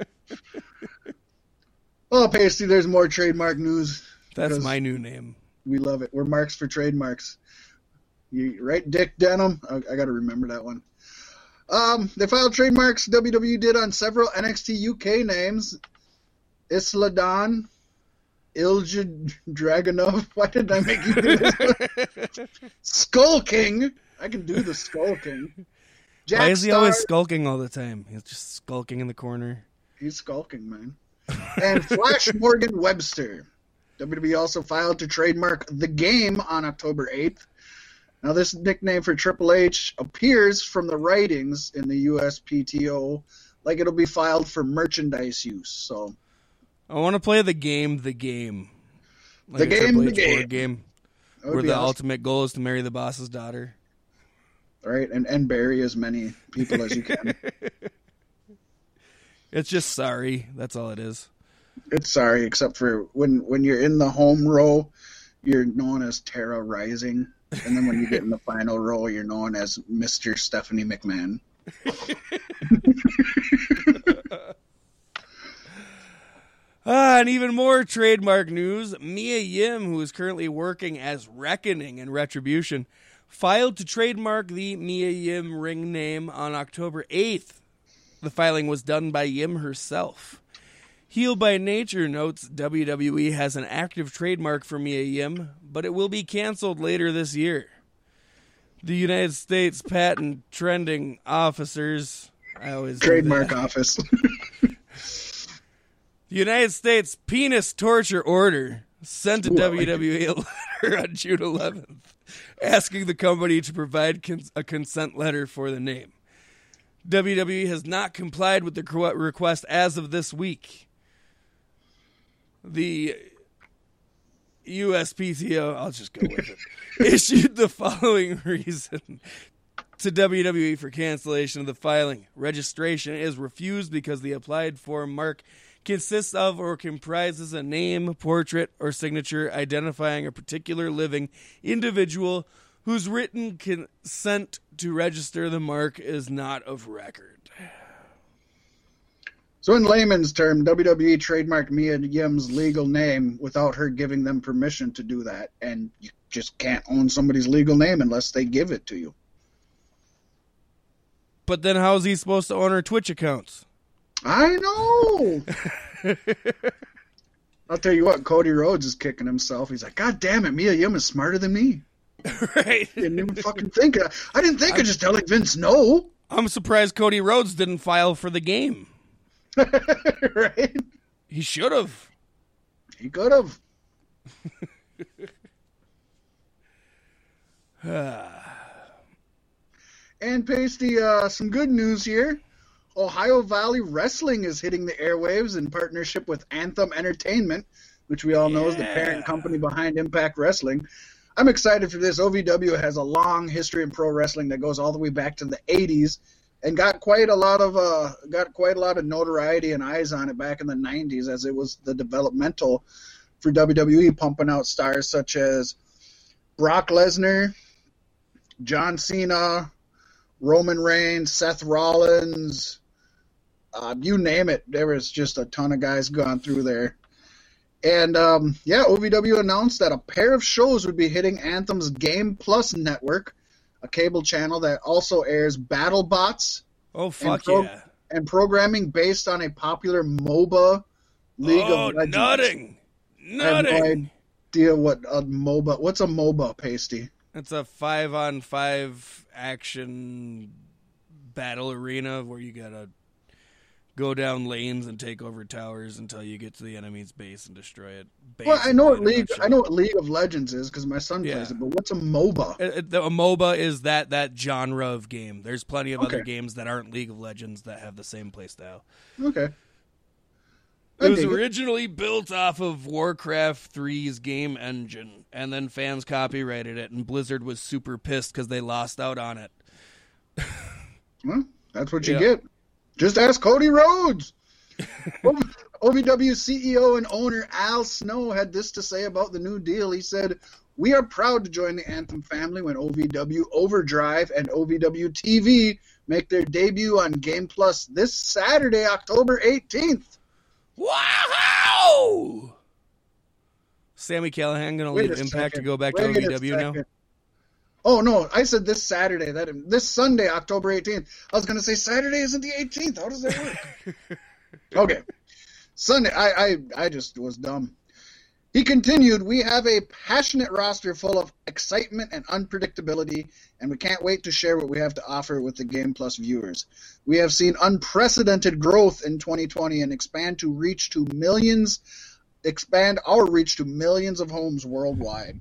Oh, Pasty, there's more trademark news. That's my new name. We love it. We're marks for trademarks. You right, Dick Denham? I, I got to remember that one. Um, they filed trademarks. WWE did on several NXT UK names. Isla Dawn, Ilja Dragunov. Why did I make you do this? Skull King. I can do the Skull King. Jack Why is he Star, always skulking all the time? He's just skulking in the corner. He's skulking, man. And Flash Morgan Webster. WWE also filed to trademark the game on October 8th. Now, this nickname for Triple H appears from the writings in the USPTO like it'll be filed for merchandise use. So, I want to play the game, the game, like the game, the game, game, where the awesome. ultimate goal is to marry the boss's daughter right? And and bury as many people as you can. it's just sorry. That's all it is. It's sorry, except for when when you're in the home row, you're known as Terra Ryzing, and then when you get in the final row, you're known as Mister Stephanie McMahon. Ah, and even more trademark news. Mia Yim, who is currently working as Reckoning in Retribution, filed to trademark the Mia Yim ring name on October 8th. The filing was done by Yim herself. Heel by Nature notes WWE has an active trademark for Mia Yim, but it will be canceled later this year. The United States Patent Trending Officers, I always trademark office. the United States Penis Torture Order sent to Ooh, WWE a letter on June 11th asking the company to provide cons- a consent letter for the name. WWE has not complied with the request as of this week. The USPTO, I'll just go with it, issued the following reason to WWE for cancellation of the filing. Registration is refused because the applied for mark consists of or comprises a name, portrait, or signature identifying a particular living individual whose written consent to register the mark is not of record. So, in layman's term, WWE trademarked Mia Yim's legal name without her giving them permission to do that, and you just can't own somebody's legal name unless they give it to you. But then, how's he supposed to own her Twitch accounts? I know. I'll tell you what, Cody Rhodes is kicking himself. He's like, God damn it, Mia Yim is smarter than me. right. Didn't even fucking think. Of, I didn't think I, of just telling Vince no. I'm surprised Cody Rhodes didn't file for the game. right. He should have. He could have. and Pasty, uh, some good news here. Ohio Valley Wrestling is hitting the airwaves in partnership with Anthem Entertainment, which we all know yeah. is the parent company behind Impact Wrestling. I'm excited for this. OVW has a long history in pro wrestling that goes all the way back to the 80s and got quite a lot of uh, got quite a lot of notoriety and eyes on it back in the '90s, as it was the developmental for WWE, pumping out stars such as Brock Lesnar, John Cena, Roman Reigns, Seth Rollins, uh, you name it. There was just a ton of guys gone through there. And um, yeah, OVW announced that a pair of shows would be hitting Anthem's Game Plus network, a cable channel that also airs battle bots. Oh fuck pro- yeah! And programming based on a popular MOBA League oh, of Legends. nutting, nutting. I have no idea what a MOBA. What's a MOBA, Pasty? It's a five on five action battle arena where you gotta go down lanes and take over towers until you get to the enemy's base and destroy it. Well, I know what League I know what League of Legends is because my son yeah. plays it. But what's a MOBA? It, it, a uh, uh, MOBA is that that genre of game. There's plenty of okay. other games that aren't League of Legends that have the same playstyle. Okay. I it was originally it. built off of Warcraft 3's game engine, and then fans copyrighted it, and Blizzard was super pissed because they lost out on it. well, that's what you yeah. get. Just ask Cody Rhodes. OVW CEO and owner Al Snow had this to say about the new deal. He said, We are proud to join the Anthem family when OVW Overdrive and OVW TV make their debut on Game Plus this Saturday, October 18th. Wow! Sami Callihan going to leave Impact second. to go back Wait to OVW now? Oh no, I said this Saturday. That this Sunday, October 18th. I was going to say Saturday isn't the 18th. How does that work? okay, Sunday. I, I I just was dumb. He continued, We have a passionate roster full of excitement and unpredictability, and we can't wait to share what we have to offer with the Game Plus viewers. We have seen unprecedented growth in 2020 and expand to reach to millions, expand our reach to millions of homes worldwide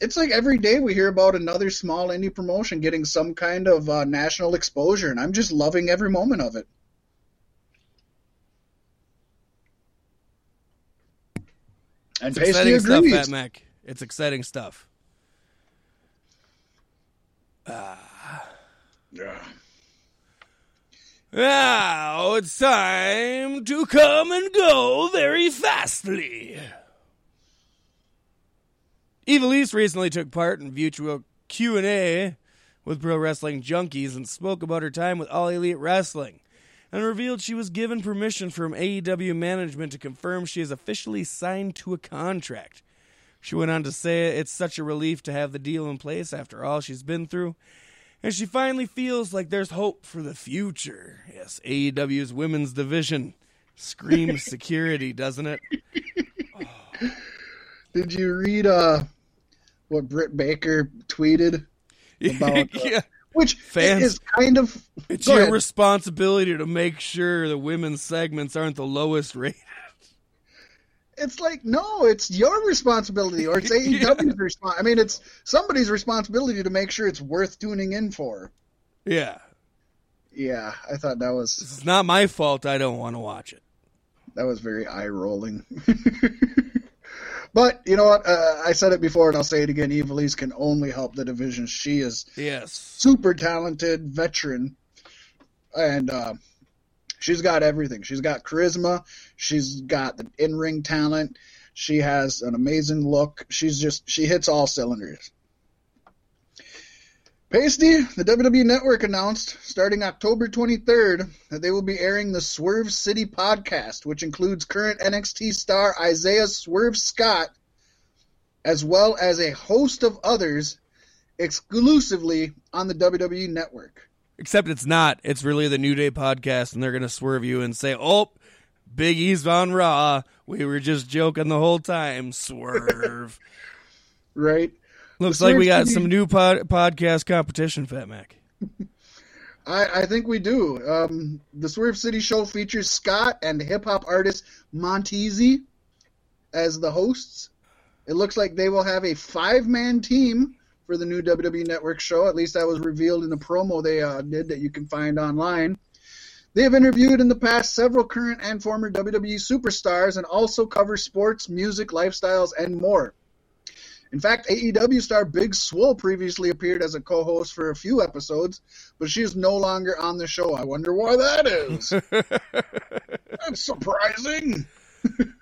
it's like every day we hear about another small indie promotion getting some kind of uh, national exposure, and I'm just loving every moment of it. And it's exciting stuff, Fat Mac. It's exciting stuff. Ah. Yeah. Now it's time to come and go very fastly. Ivelisse recently took part in virtual Q&A with Pro Wrestling Junkies and spoke about her time with All Elite Wrestling and revealed she was given permission from AEW management to confirm she is officially signed to a contract. She went on to say it's such a relief to have the deal in place after all she's been through, and she finally feels like there's hope for the future. Yes, AEW's women's division screams security, doesn't it? Did you read uh what Britt Baker tweeted about uh, yeah. which Fans, is kind of it's your ahead. responsibility to make sure the women's segments aren't the lowest rated. It's like no, it's your responsibility, or it's AEW's yeah. response. I mean, it's somebody's responsibility to make sure it's worth tuning in for. Yeah, yeah. I thought that was. It's not my fault. I don't want to watch it. That was very eye rolling. But you know what? Uh, I said it before, and I'll say it again. Ivelisse can only help the division. She is yes super talented veteran, and uh, she's got everything. She's got charisma. She's got the in ring talent. She has an amazing look. She's just she hits all cylinders. Pasty, the WWE Network announced starting October 23rd that they will be airing the Swerve City podcast, which includes current NXT star Isaiah Swerve Scott, as well as a host of others exclusively on the WWE Network. Except it's not. It's really the New Day podcast, and they're going to swerve you and say, oh, Big E's on Raw. We were just joking the whole time. Swerve. right. Looks like we got some new pod- podcast competition, Fat Mac. I, I, think we do. Um, the Swerve City show features Scott and hip hop artist Montezzi as the hosts. It looks like they will have a five man team for the new WWE Network show. At least that was revealed in the promo they uh, did that you can find online. They have interviewed in the past several current and former WWE superstars and also cover sports, music, lifestyles, and more. In fact, AEW star Big Swole previously appeared as a co-host for a few episodes, but she is no longer on the show. I wonder why that is. That's surprising.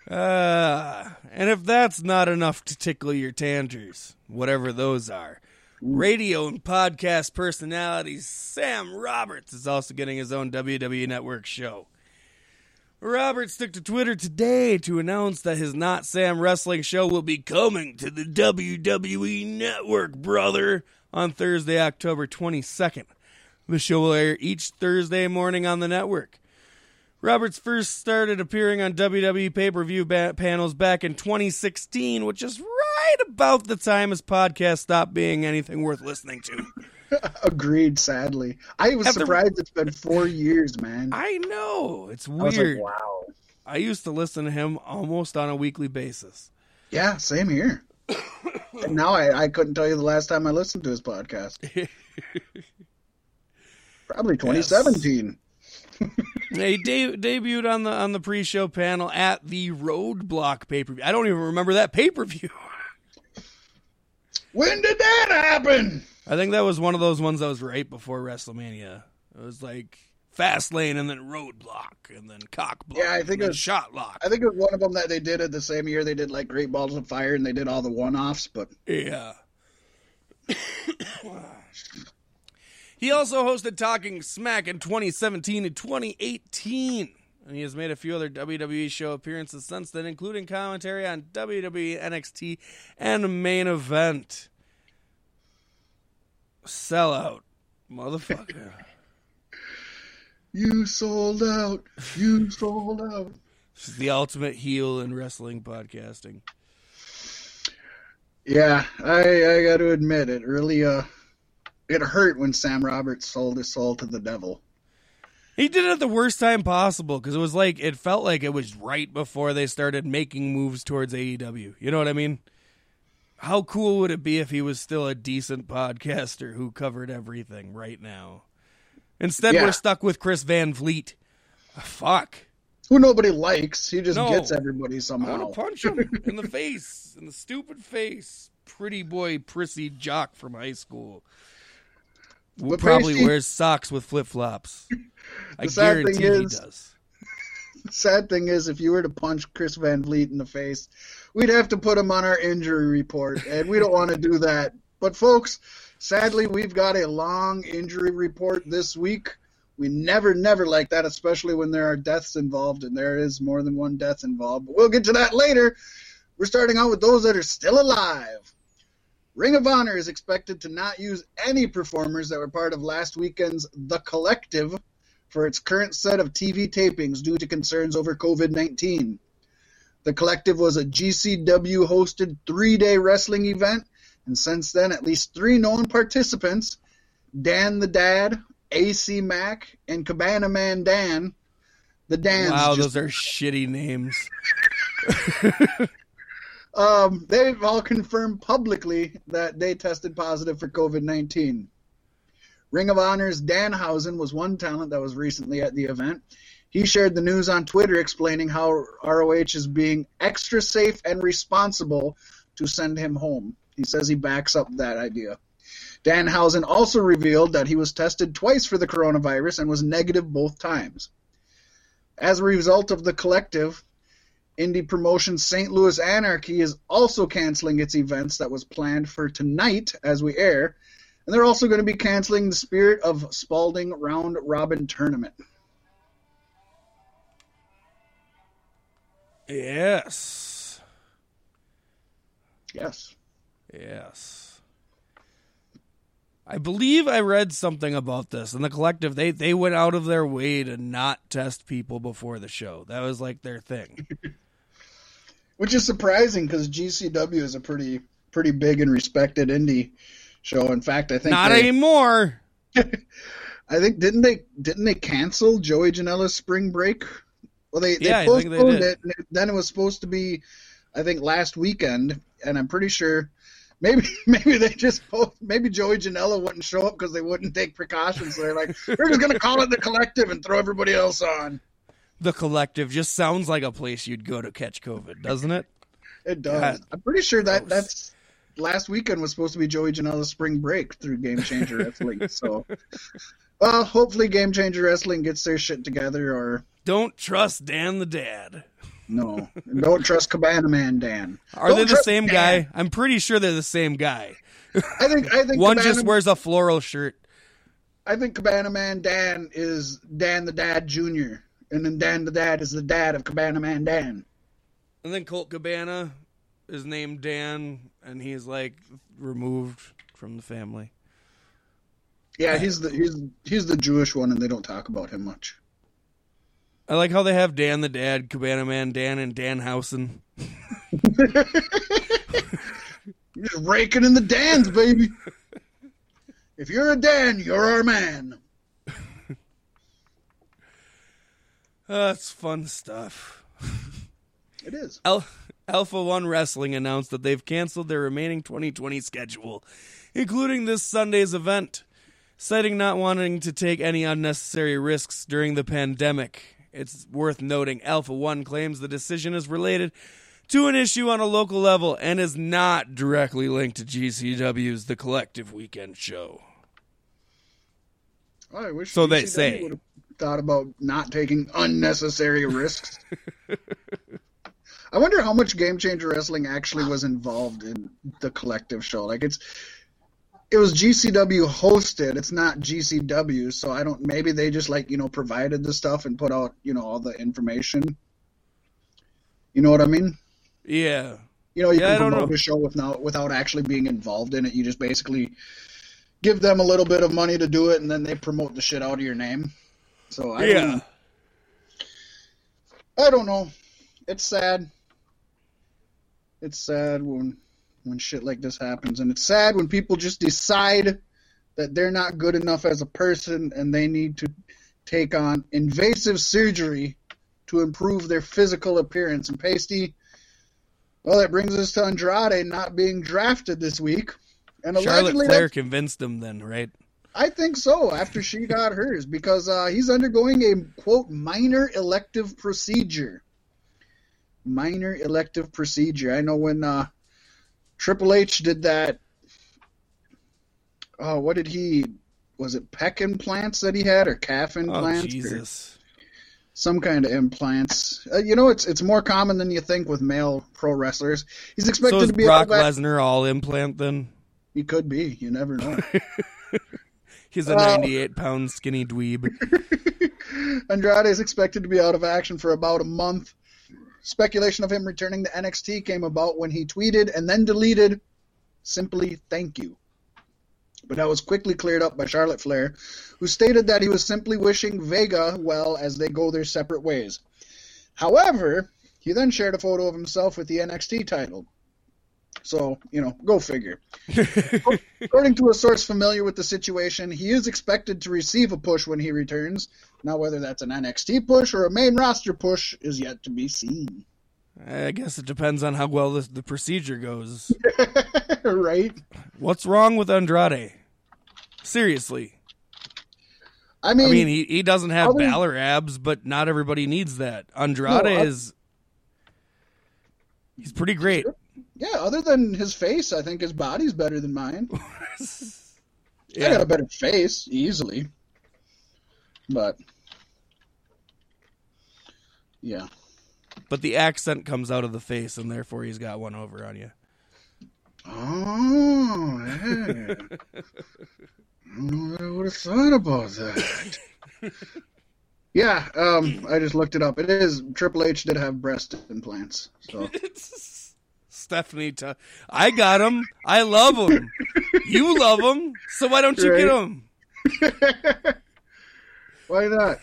Uh, and if that's not enough to tickle your tangers, whatever those are, radio and podcast personality Sam Roberts is also getting his own WWE Network show. Roberts took to Twitter today to announce that his Not Sam Wrestling show will be coming to the WWE Network, brother, on Thursday, October 22nd. The show will air each Thursday morning on the network. Roberts first started appearing on WWE pay per view ba- panels back in 2016, which is right about the time his podcast stopped being anything worth listening to. Agreed. Sadly, I was After- surprised it's been four years, man. I know. It's I was weird. like, wow. I used to listen to him almost on a weekly basis. Yeah, same here. and now I, I couldn't tell you the last time I listened to his podcast. Probably 2017. he de- debuted on the on the pre-show panel at the Roadblock pay-per-view. I don't even remember that pay-per-view. When did that happen? I think that was one of those ones that was right before WrestleMania. It was like Fastlane and then Roadblock and then Cockblock. Yeah, I think and it was- Shotlock. I think it was one of them that they did it the same year they did like Great Balls of Fire and they did all the one-offs. But Yeah. he also hosted Talking Smack in 2017 and 2018. And he has made a few other WWE show appearances since then, including commentary on WWE NXT and main event. Sellout. Motherfucker. you sold out. You sold out. This is the ultimate heel in wrestling podcasting. Yeah, I I got to admit it really uh it hurt when Sam Roberts sold his soul to the devil. He did it at the worst time possible because it was like it felt like it was right before they started making moves towards AEW. You know what I mean? How cool would it be if he was still a decent podcaster who covered everything right now? Instead, Yeah. we're stuck with Chris Van Vliet. Fuck. Who nobody likes. He just No. gets everybody I somehow. want to punch him in the face, in the stupid face. Pretty boy, prissy jock from high school. Probably wears socks with flip flops. I The sad thing guarantee he does. Sad thing is, if you were to punch Chris Van Vliet in the face, we'd have to put him on our injury report, and we don't want to do that. But folks, sadly, we've got a long injury report this week. We never, never like that, especially when there are deaths involved, and there is more than one death involved. But we'll get to that later. We're starting out with those that are still alive. Ring of Honor is expected to not use any performers that were part of last weekend's The Collective for its current set of TV tapings due to concerns over COVID 19. The Collective was a GCW hosted three day wrestling event, and since then, at least three known participants Dan the Dad, AC Mack, and Cabana Man Dan. The Dans. Wow, just- those are shitty names. um, they've all confirmed publicly that they tested positive for COVID 19. Ring of Honor's Danhausen was one talent that was recently at the event. He shared the news on Twitter explaining how ROH is being extra safe and responsible to send him home. He says he backs up that idea. Danhausen also revealed that he was tested twice for the coronavirus and was negative both times. As a result of the collective, indie promotion St. Louis Anarchy is also canceling its events that was planned for tonight as we air, and they're also going to be canceling the Spirit of Spalding Round Robin Tournament. Yes. Yes. Yes. I believe I read something about this. And the collective, they, they went out of their way to not test people before the show. That was like their thing. Which is surprising because GCW is a pretty pretty big and respected indie show. In fact, I think not they, anymore. I think didn't they didn't they cancel Joey Janela's spring break? Well, they they Yeah, they postponed did. it, and then it was supposed to be, I think, last weekend, and I'm pretty sure. Maybe maybe they just maybe Joey Janela wouldn't show up because they wouldn't take precautions. So they're like, we're just gonna call it the collective and throw everybody else on. The collective just sounds like a place you'd go to catch COVID, doesn't it? It does. God. I'm pretty sure that Gross. that's last weekend was supposed to be Joey Janela's spring break through Game Changer Wrestling. So, well, hopefully Game Changer Wrestling gets their shit together. Or Don't trust Dan the Dad. no, don't trust Cabana Man Dan. Are Don't they the same Dan. guy? I'm pretty sure they're the same guy. I think I think One Cabana, just wears a floral shirt. I think Cabana Man Dan is Dan the Dad Junior, and then Dan the Dad is the dad of Cabana Man Dan. And then Colt Cabana is named Dan, and he's like removed from the family. Yeah, he's the he's he's the Jewish one, and they don't talk about him much. I like how they have Dan the Dad, Cabana Man Dan, and Danhausen. You're just raking in the Dans, baby. if you're a Dan, you're our man. That's fun stuff. It is. Al- Alpha One Wrestling announced that they've canceled their remaining 2020 schedule, including this Sunday's event, citing not wanting to take any unnecessary risks during the pandemic. It's worth noting Alpha One claims the decision is related to an issue on a local level and is not directly linked to GCW's The Collective Weekend Show. I wish So they say. Thought about not taking unnecessary risks. I wonder how much Game Changer Wrestling actually was involved in the collective show. Like it's, it was GCW hosted. It's not GCW, so I don't. Maybe they just like you know provided the stuff and put out you know all the information. You know what I mean? Yeah. You know, you Yeah, can promote a show without without actually being involved in it. You just basically give them a little bit of money to do it, and then they promote the shit out of your name. So I Yeah. know. I don't know. It's sad. It's sad when when shit like this happens, and it's sad when people just decide that they're not good enough as a person and they need to take on invasive surgery to improve their physical appearance. And Pasty, well, that brings us to Andrade not being drafted this week. And Charlotte allegedly, Flair convinced him then, right? I think so. After she got hers, because uh, he's undergoing a quote minor elective procedure. Minor elective procedure. I know when uh, Triple H did that. Oh, what did he? Was it pec implants that he had, or calf Oh, implants, or Jesus. some kind of implants? Uh, you know, it's it's more common than you think with male pro wrestlers. He's expected So to be Brock out of that- Lesnar all implant then? He could be. You never know. He's a Oh. 98 pound skinny dweeb. Andrade is expected to be out of action for about a month. Speculation of him returning to NXT came about when he tweeted and then deleted simply thank you. But that was quickly cleared up by Charlotte Flair, who stated that he was simply wishing Vega well as they go their separate ways. However, he then shared a photo of himself with the NXT title. So, you know, go figure. According to a source familiar with the situation, he is expected to receive a push when he returns. Now, whether that's an NXT push or a main roster push is yet to be seen. Eh, I guess it depends on how well this, the procedure goes. right? What's wrong with Andrade? Seriously. I mean, I mean, he, he doesn't have other- Balor abs, but not everybody needs that. Andrade No, I- is. He's pretty great. yeah, other than his face, I think his body's better than mine. I got Yeah. a better face, easily. But, yeah. But the accent comes out of the face, and therefore he's got one over on you. Oh, yeah. I don't know that I would have thought about that. yeah, um, I just looked it up. It is Triple H did have breast implants. So Stephanie, T- I got him. I love him. You love him. So why don't you get Right. why not?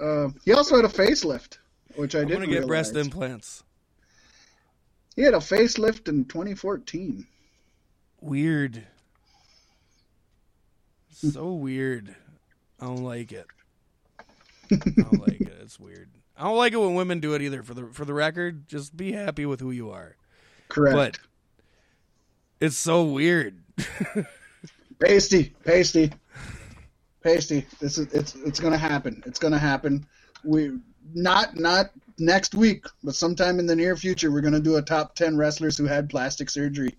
Uh, he also had a facelift, which I I'm didn't gonna get breast implants. He had a facelift in 2014. Weird. So weird. I don't like it. I don't like it. It's weird. I don't like it when women do it either. For the for the record, just be happy with who you are. Correct. But it's so weird. Pasty, pasty. Pasty, this is it's it's gonna happen. It's gonna happen. We not not next week, but sometime in the near future, we're gonna do a top ten wrestlers who had plastic surgery.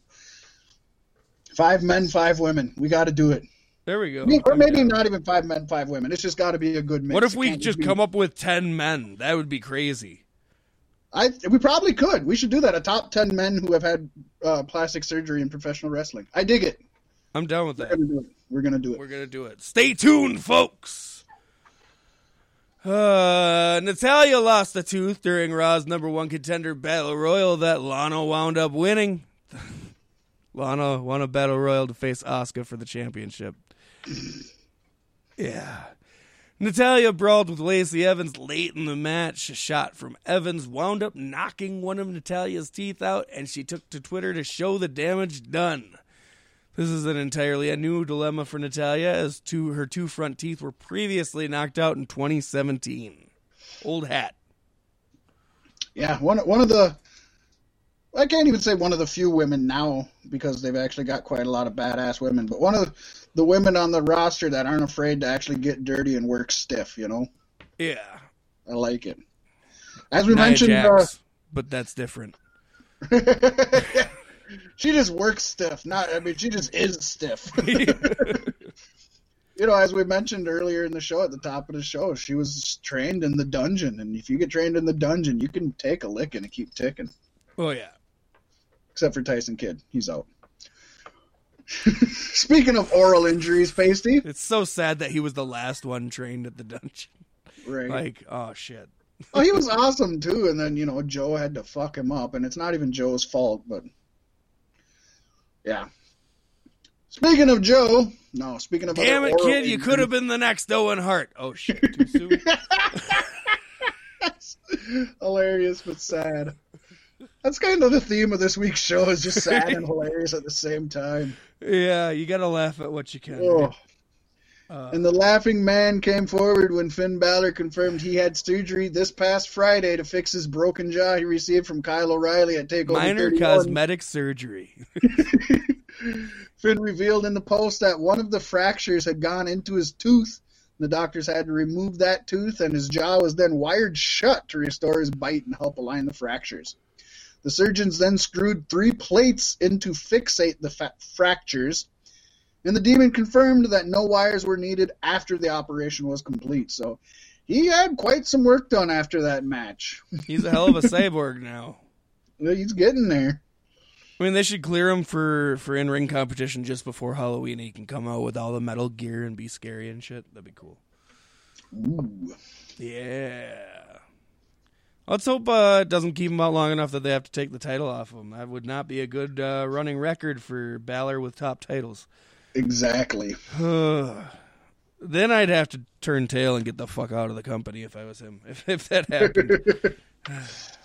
Five men, five women. We got to do it. There we go. Or maybe not even five men, five women. It's just got to be a good mix. What if we just be- come up with ten men? That would be crazy. I we probably could. We should do that. A top ten men who have had uh, plastic surgery in professional wrestling. I dig it. I'm down with that. We're gonna do it. We're gonna do it. Stay tuned, folks. Uh, Natalya lost a tooth during Raw's number one contender battle royal that Lana wound up winning. Lana won a battle royal to face Asuka for the championship. Yeah. Natalya brawled with Lacey Evans late in the match. A shot from Evans wound up knocking one of Natalya's teeth out, and she took to Twitter to show the damage done. This is an entirely a new dilemma for Natalya, as two her two front teeth were previously knocked out in 2017. Old hat. Yeah, one one of the I can't even say one of the few women now because they've actually got quite a lot of badass women, but one of the women on the roster that aren't afraid to actually get dirty and work stiff, you know. Yeah. I like it. As we Nia mentioned, uh, but that's different. she just works stiff. Not, I mean, she just is stiff. you know, as we mentioned earlier in the show, at the top of the show, she was trained in the dungeon, and if you get trained in the dungeon, you can take a licking and keep ticking. oh yeah. Except for Tyson Kidd, he's out. Speaking of oral injuries, Pasty, It's so sad that he was the last one trained at the dungeon. right? Like, oh shit. oh, he was awesome too, and then you know Joe had to fuck him up, and it's not even Joe's fault, but yeah. Speaking of Joe, no. Speaking of Damn it, kid! You could have been the next Owen Hart. Oh shit! Too soon. hilarious but sad. That's kind of the theme of this week's show is just sad and hilarious at the same time. yeah, you gotta laugh at what you can. Oh. right? Uh, And the laughing man came forward when Finn Balor confirmed he had surgery this past Friday to fix his broken jaw he received from Kyle O'Reilly at Takeover minor 31. cosmetic surgery. Finn revealed in the post that one of the fractures had gone into his tooth. The doctors had to remove that tooth, and his jaw was then wired shut to restore his bite and help align the fractures. The surgeons then screwed three plates in to fixate the fa- fractures, and the demon confirmed that no wires were needed after the operation was complete. So he had quite some work done after that match. He's a hell of a cyborg now. He's getting there. I mean, they should clear him for for in ring competition just before Halloween. He can come out with all the metal gear and be scary and shit. That'd be cool. Ooh. Yeah. Let's hope uh, it doesn't keep him out long enough that they have to take the title off of him. That would not be a good uh, running record for Balor with top titles. Exactly. then I'd have to turn tail and get the fuck out of the company if I was him. If, if that happened.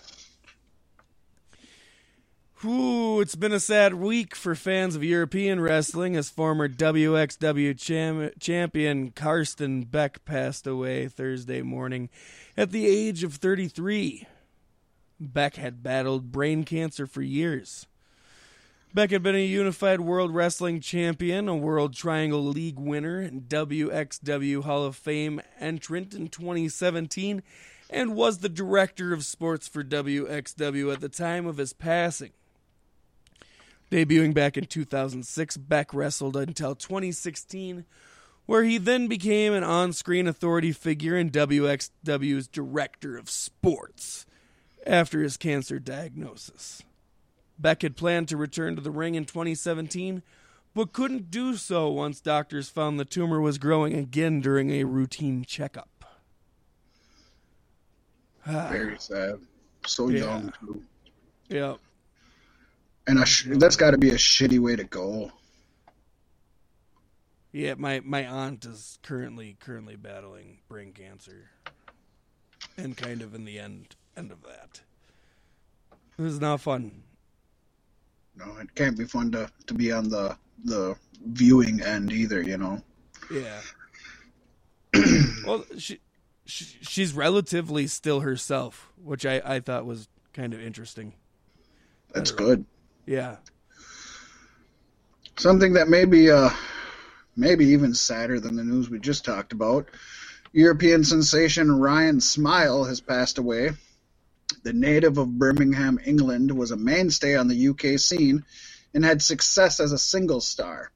Whew, it's been a sad week for fans of European wrestling as former WXW cham- champion Karsten Beck passed away Thursday morning at the age of 33. Beck had battled brain cancer for years. Beck had been a unified world wrestling champion, a World Triangle League winner, and WXW Hall of Fame entrant in 2017, and was the director of sports for WXW at the time of his passing. Debuting back in 2006, Beck wrestled until 2016, where he then became an on screen authority figure and WXW's director of sports after his cancer diagnosis. Beck had planned to return to the ring in 2017, but couldn't do so once doctors found the tumor was growing again during a routine checkup. Very sad. So Yeah. young, too. Yeah. And sh- that's got to be a shitty way to go. Yeah, my, my aunt is currently currently battling brain cancer. And kind of in the end end of that. It was not fun. No, it can't be fun to, to be on the the viewing end either. You know. Yeah. well, she, she she's relatively still herself, which I, I thought was kind of interesting. That's good. Yeah. Something that maybe uh maybe even sadder than the news we just talked about. European sensation Ryan Smile has passed away. The native of Birmingham, England, was a mainstay on the UK scene and had success as a single star.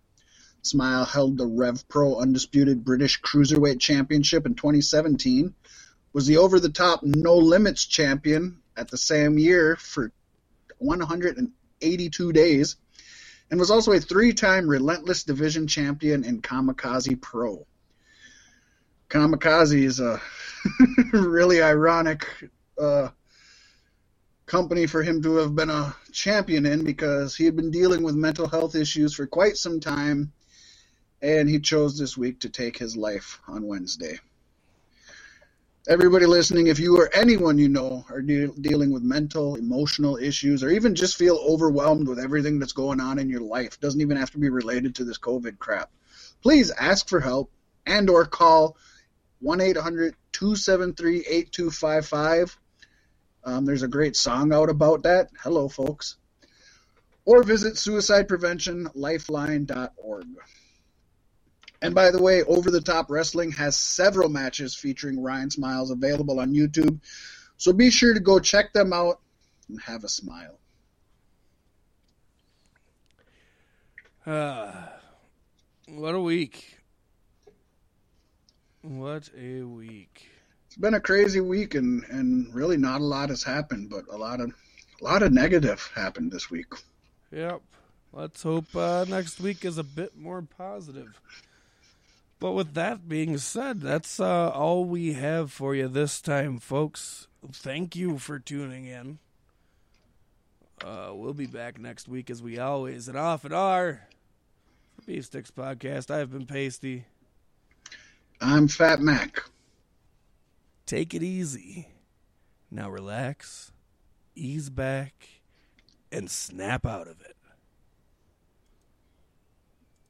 Smile held the Rev Pro Undisputed British Cruiserweight Championship in 2017, was the over the top No Limits champion at the same year for 182 days, and was also a three time Relentless Division champion in Kamikaze Pro. Kamikaze is a really ironic uh, company for him to have been a champion in because he had been dealing with mental health issues for quite some time, and he chose this week to take his life on Wednesday. Everybody listening, if you or anyone you know are de- dealing with mental, emotional issues, or even just feel overwhelmed with everything that's going on in your life, doesn't even have to be related to this COVID crap. Please ask for help and or call 1-800-273-8255. Um, there's a great song out about that. Hello, folks. Or visit suicidepreventionlifeline.org. And by the way, Over the Top Wrestling has several matches featuring Ryan Smiles available on YouTube. So be sure to go check them out and have a smile. Uh, what a week. What a week. It's been a crazy week and, and really not a lot has happened, but a lot of a lot of negative happened this week. Yep. Let's hope uh, next week is a bit more positive. But with that being said, that's uh, all we have for you this time, folks. Thank you for tuning in. Uh, we'll be back next week as we always and often are. For Beef Sticks Podcast, I've been Pasty. I'm Fat Mac. Take it easy. Now relax, ease back, and snap out of it.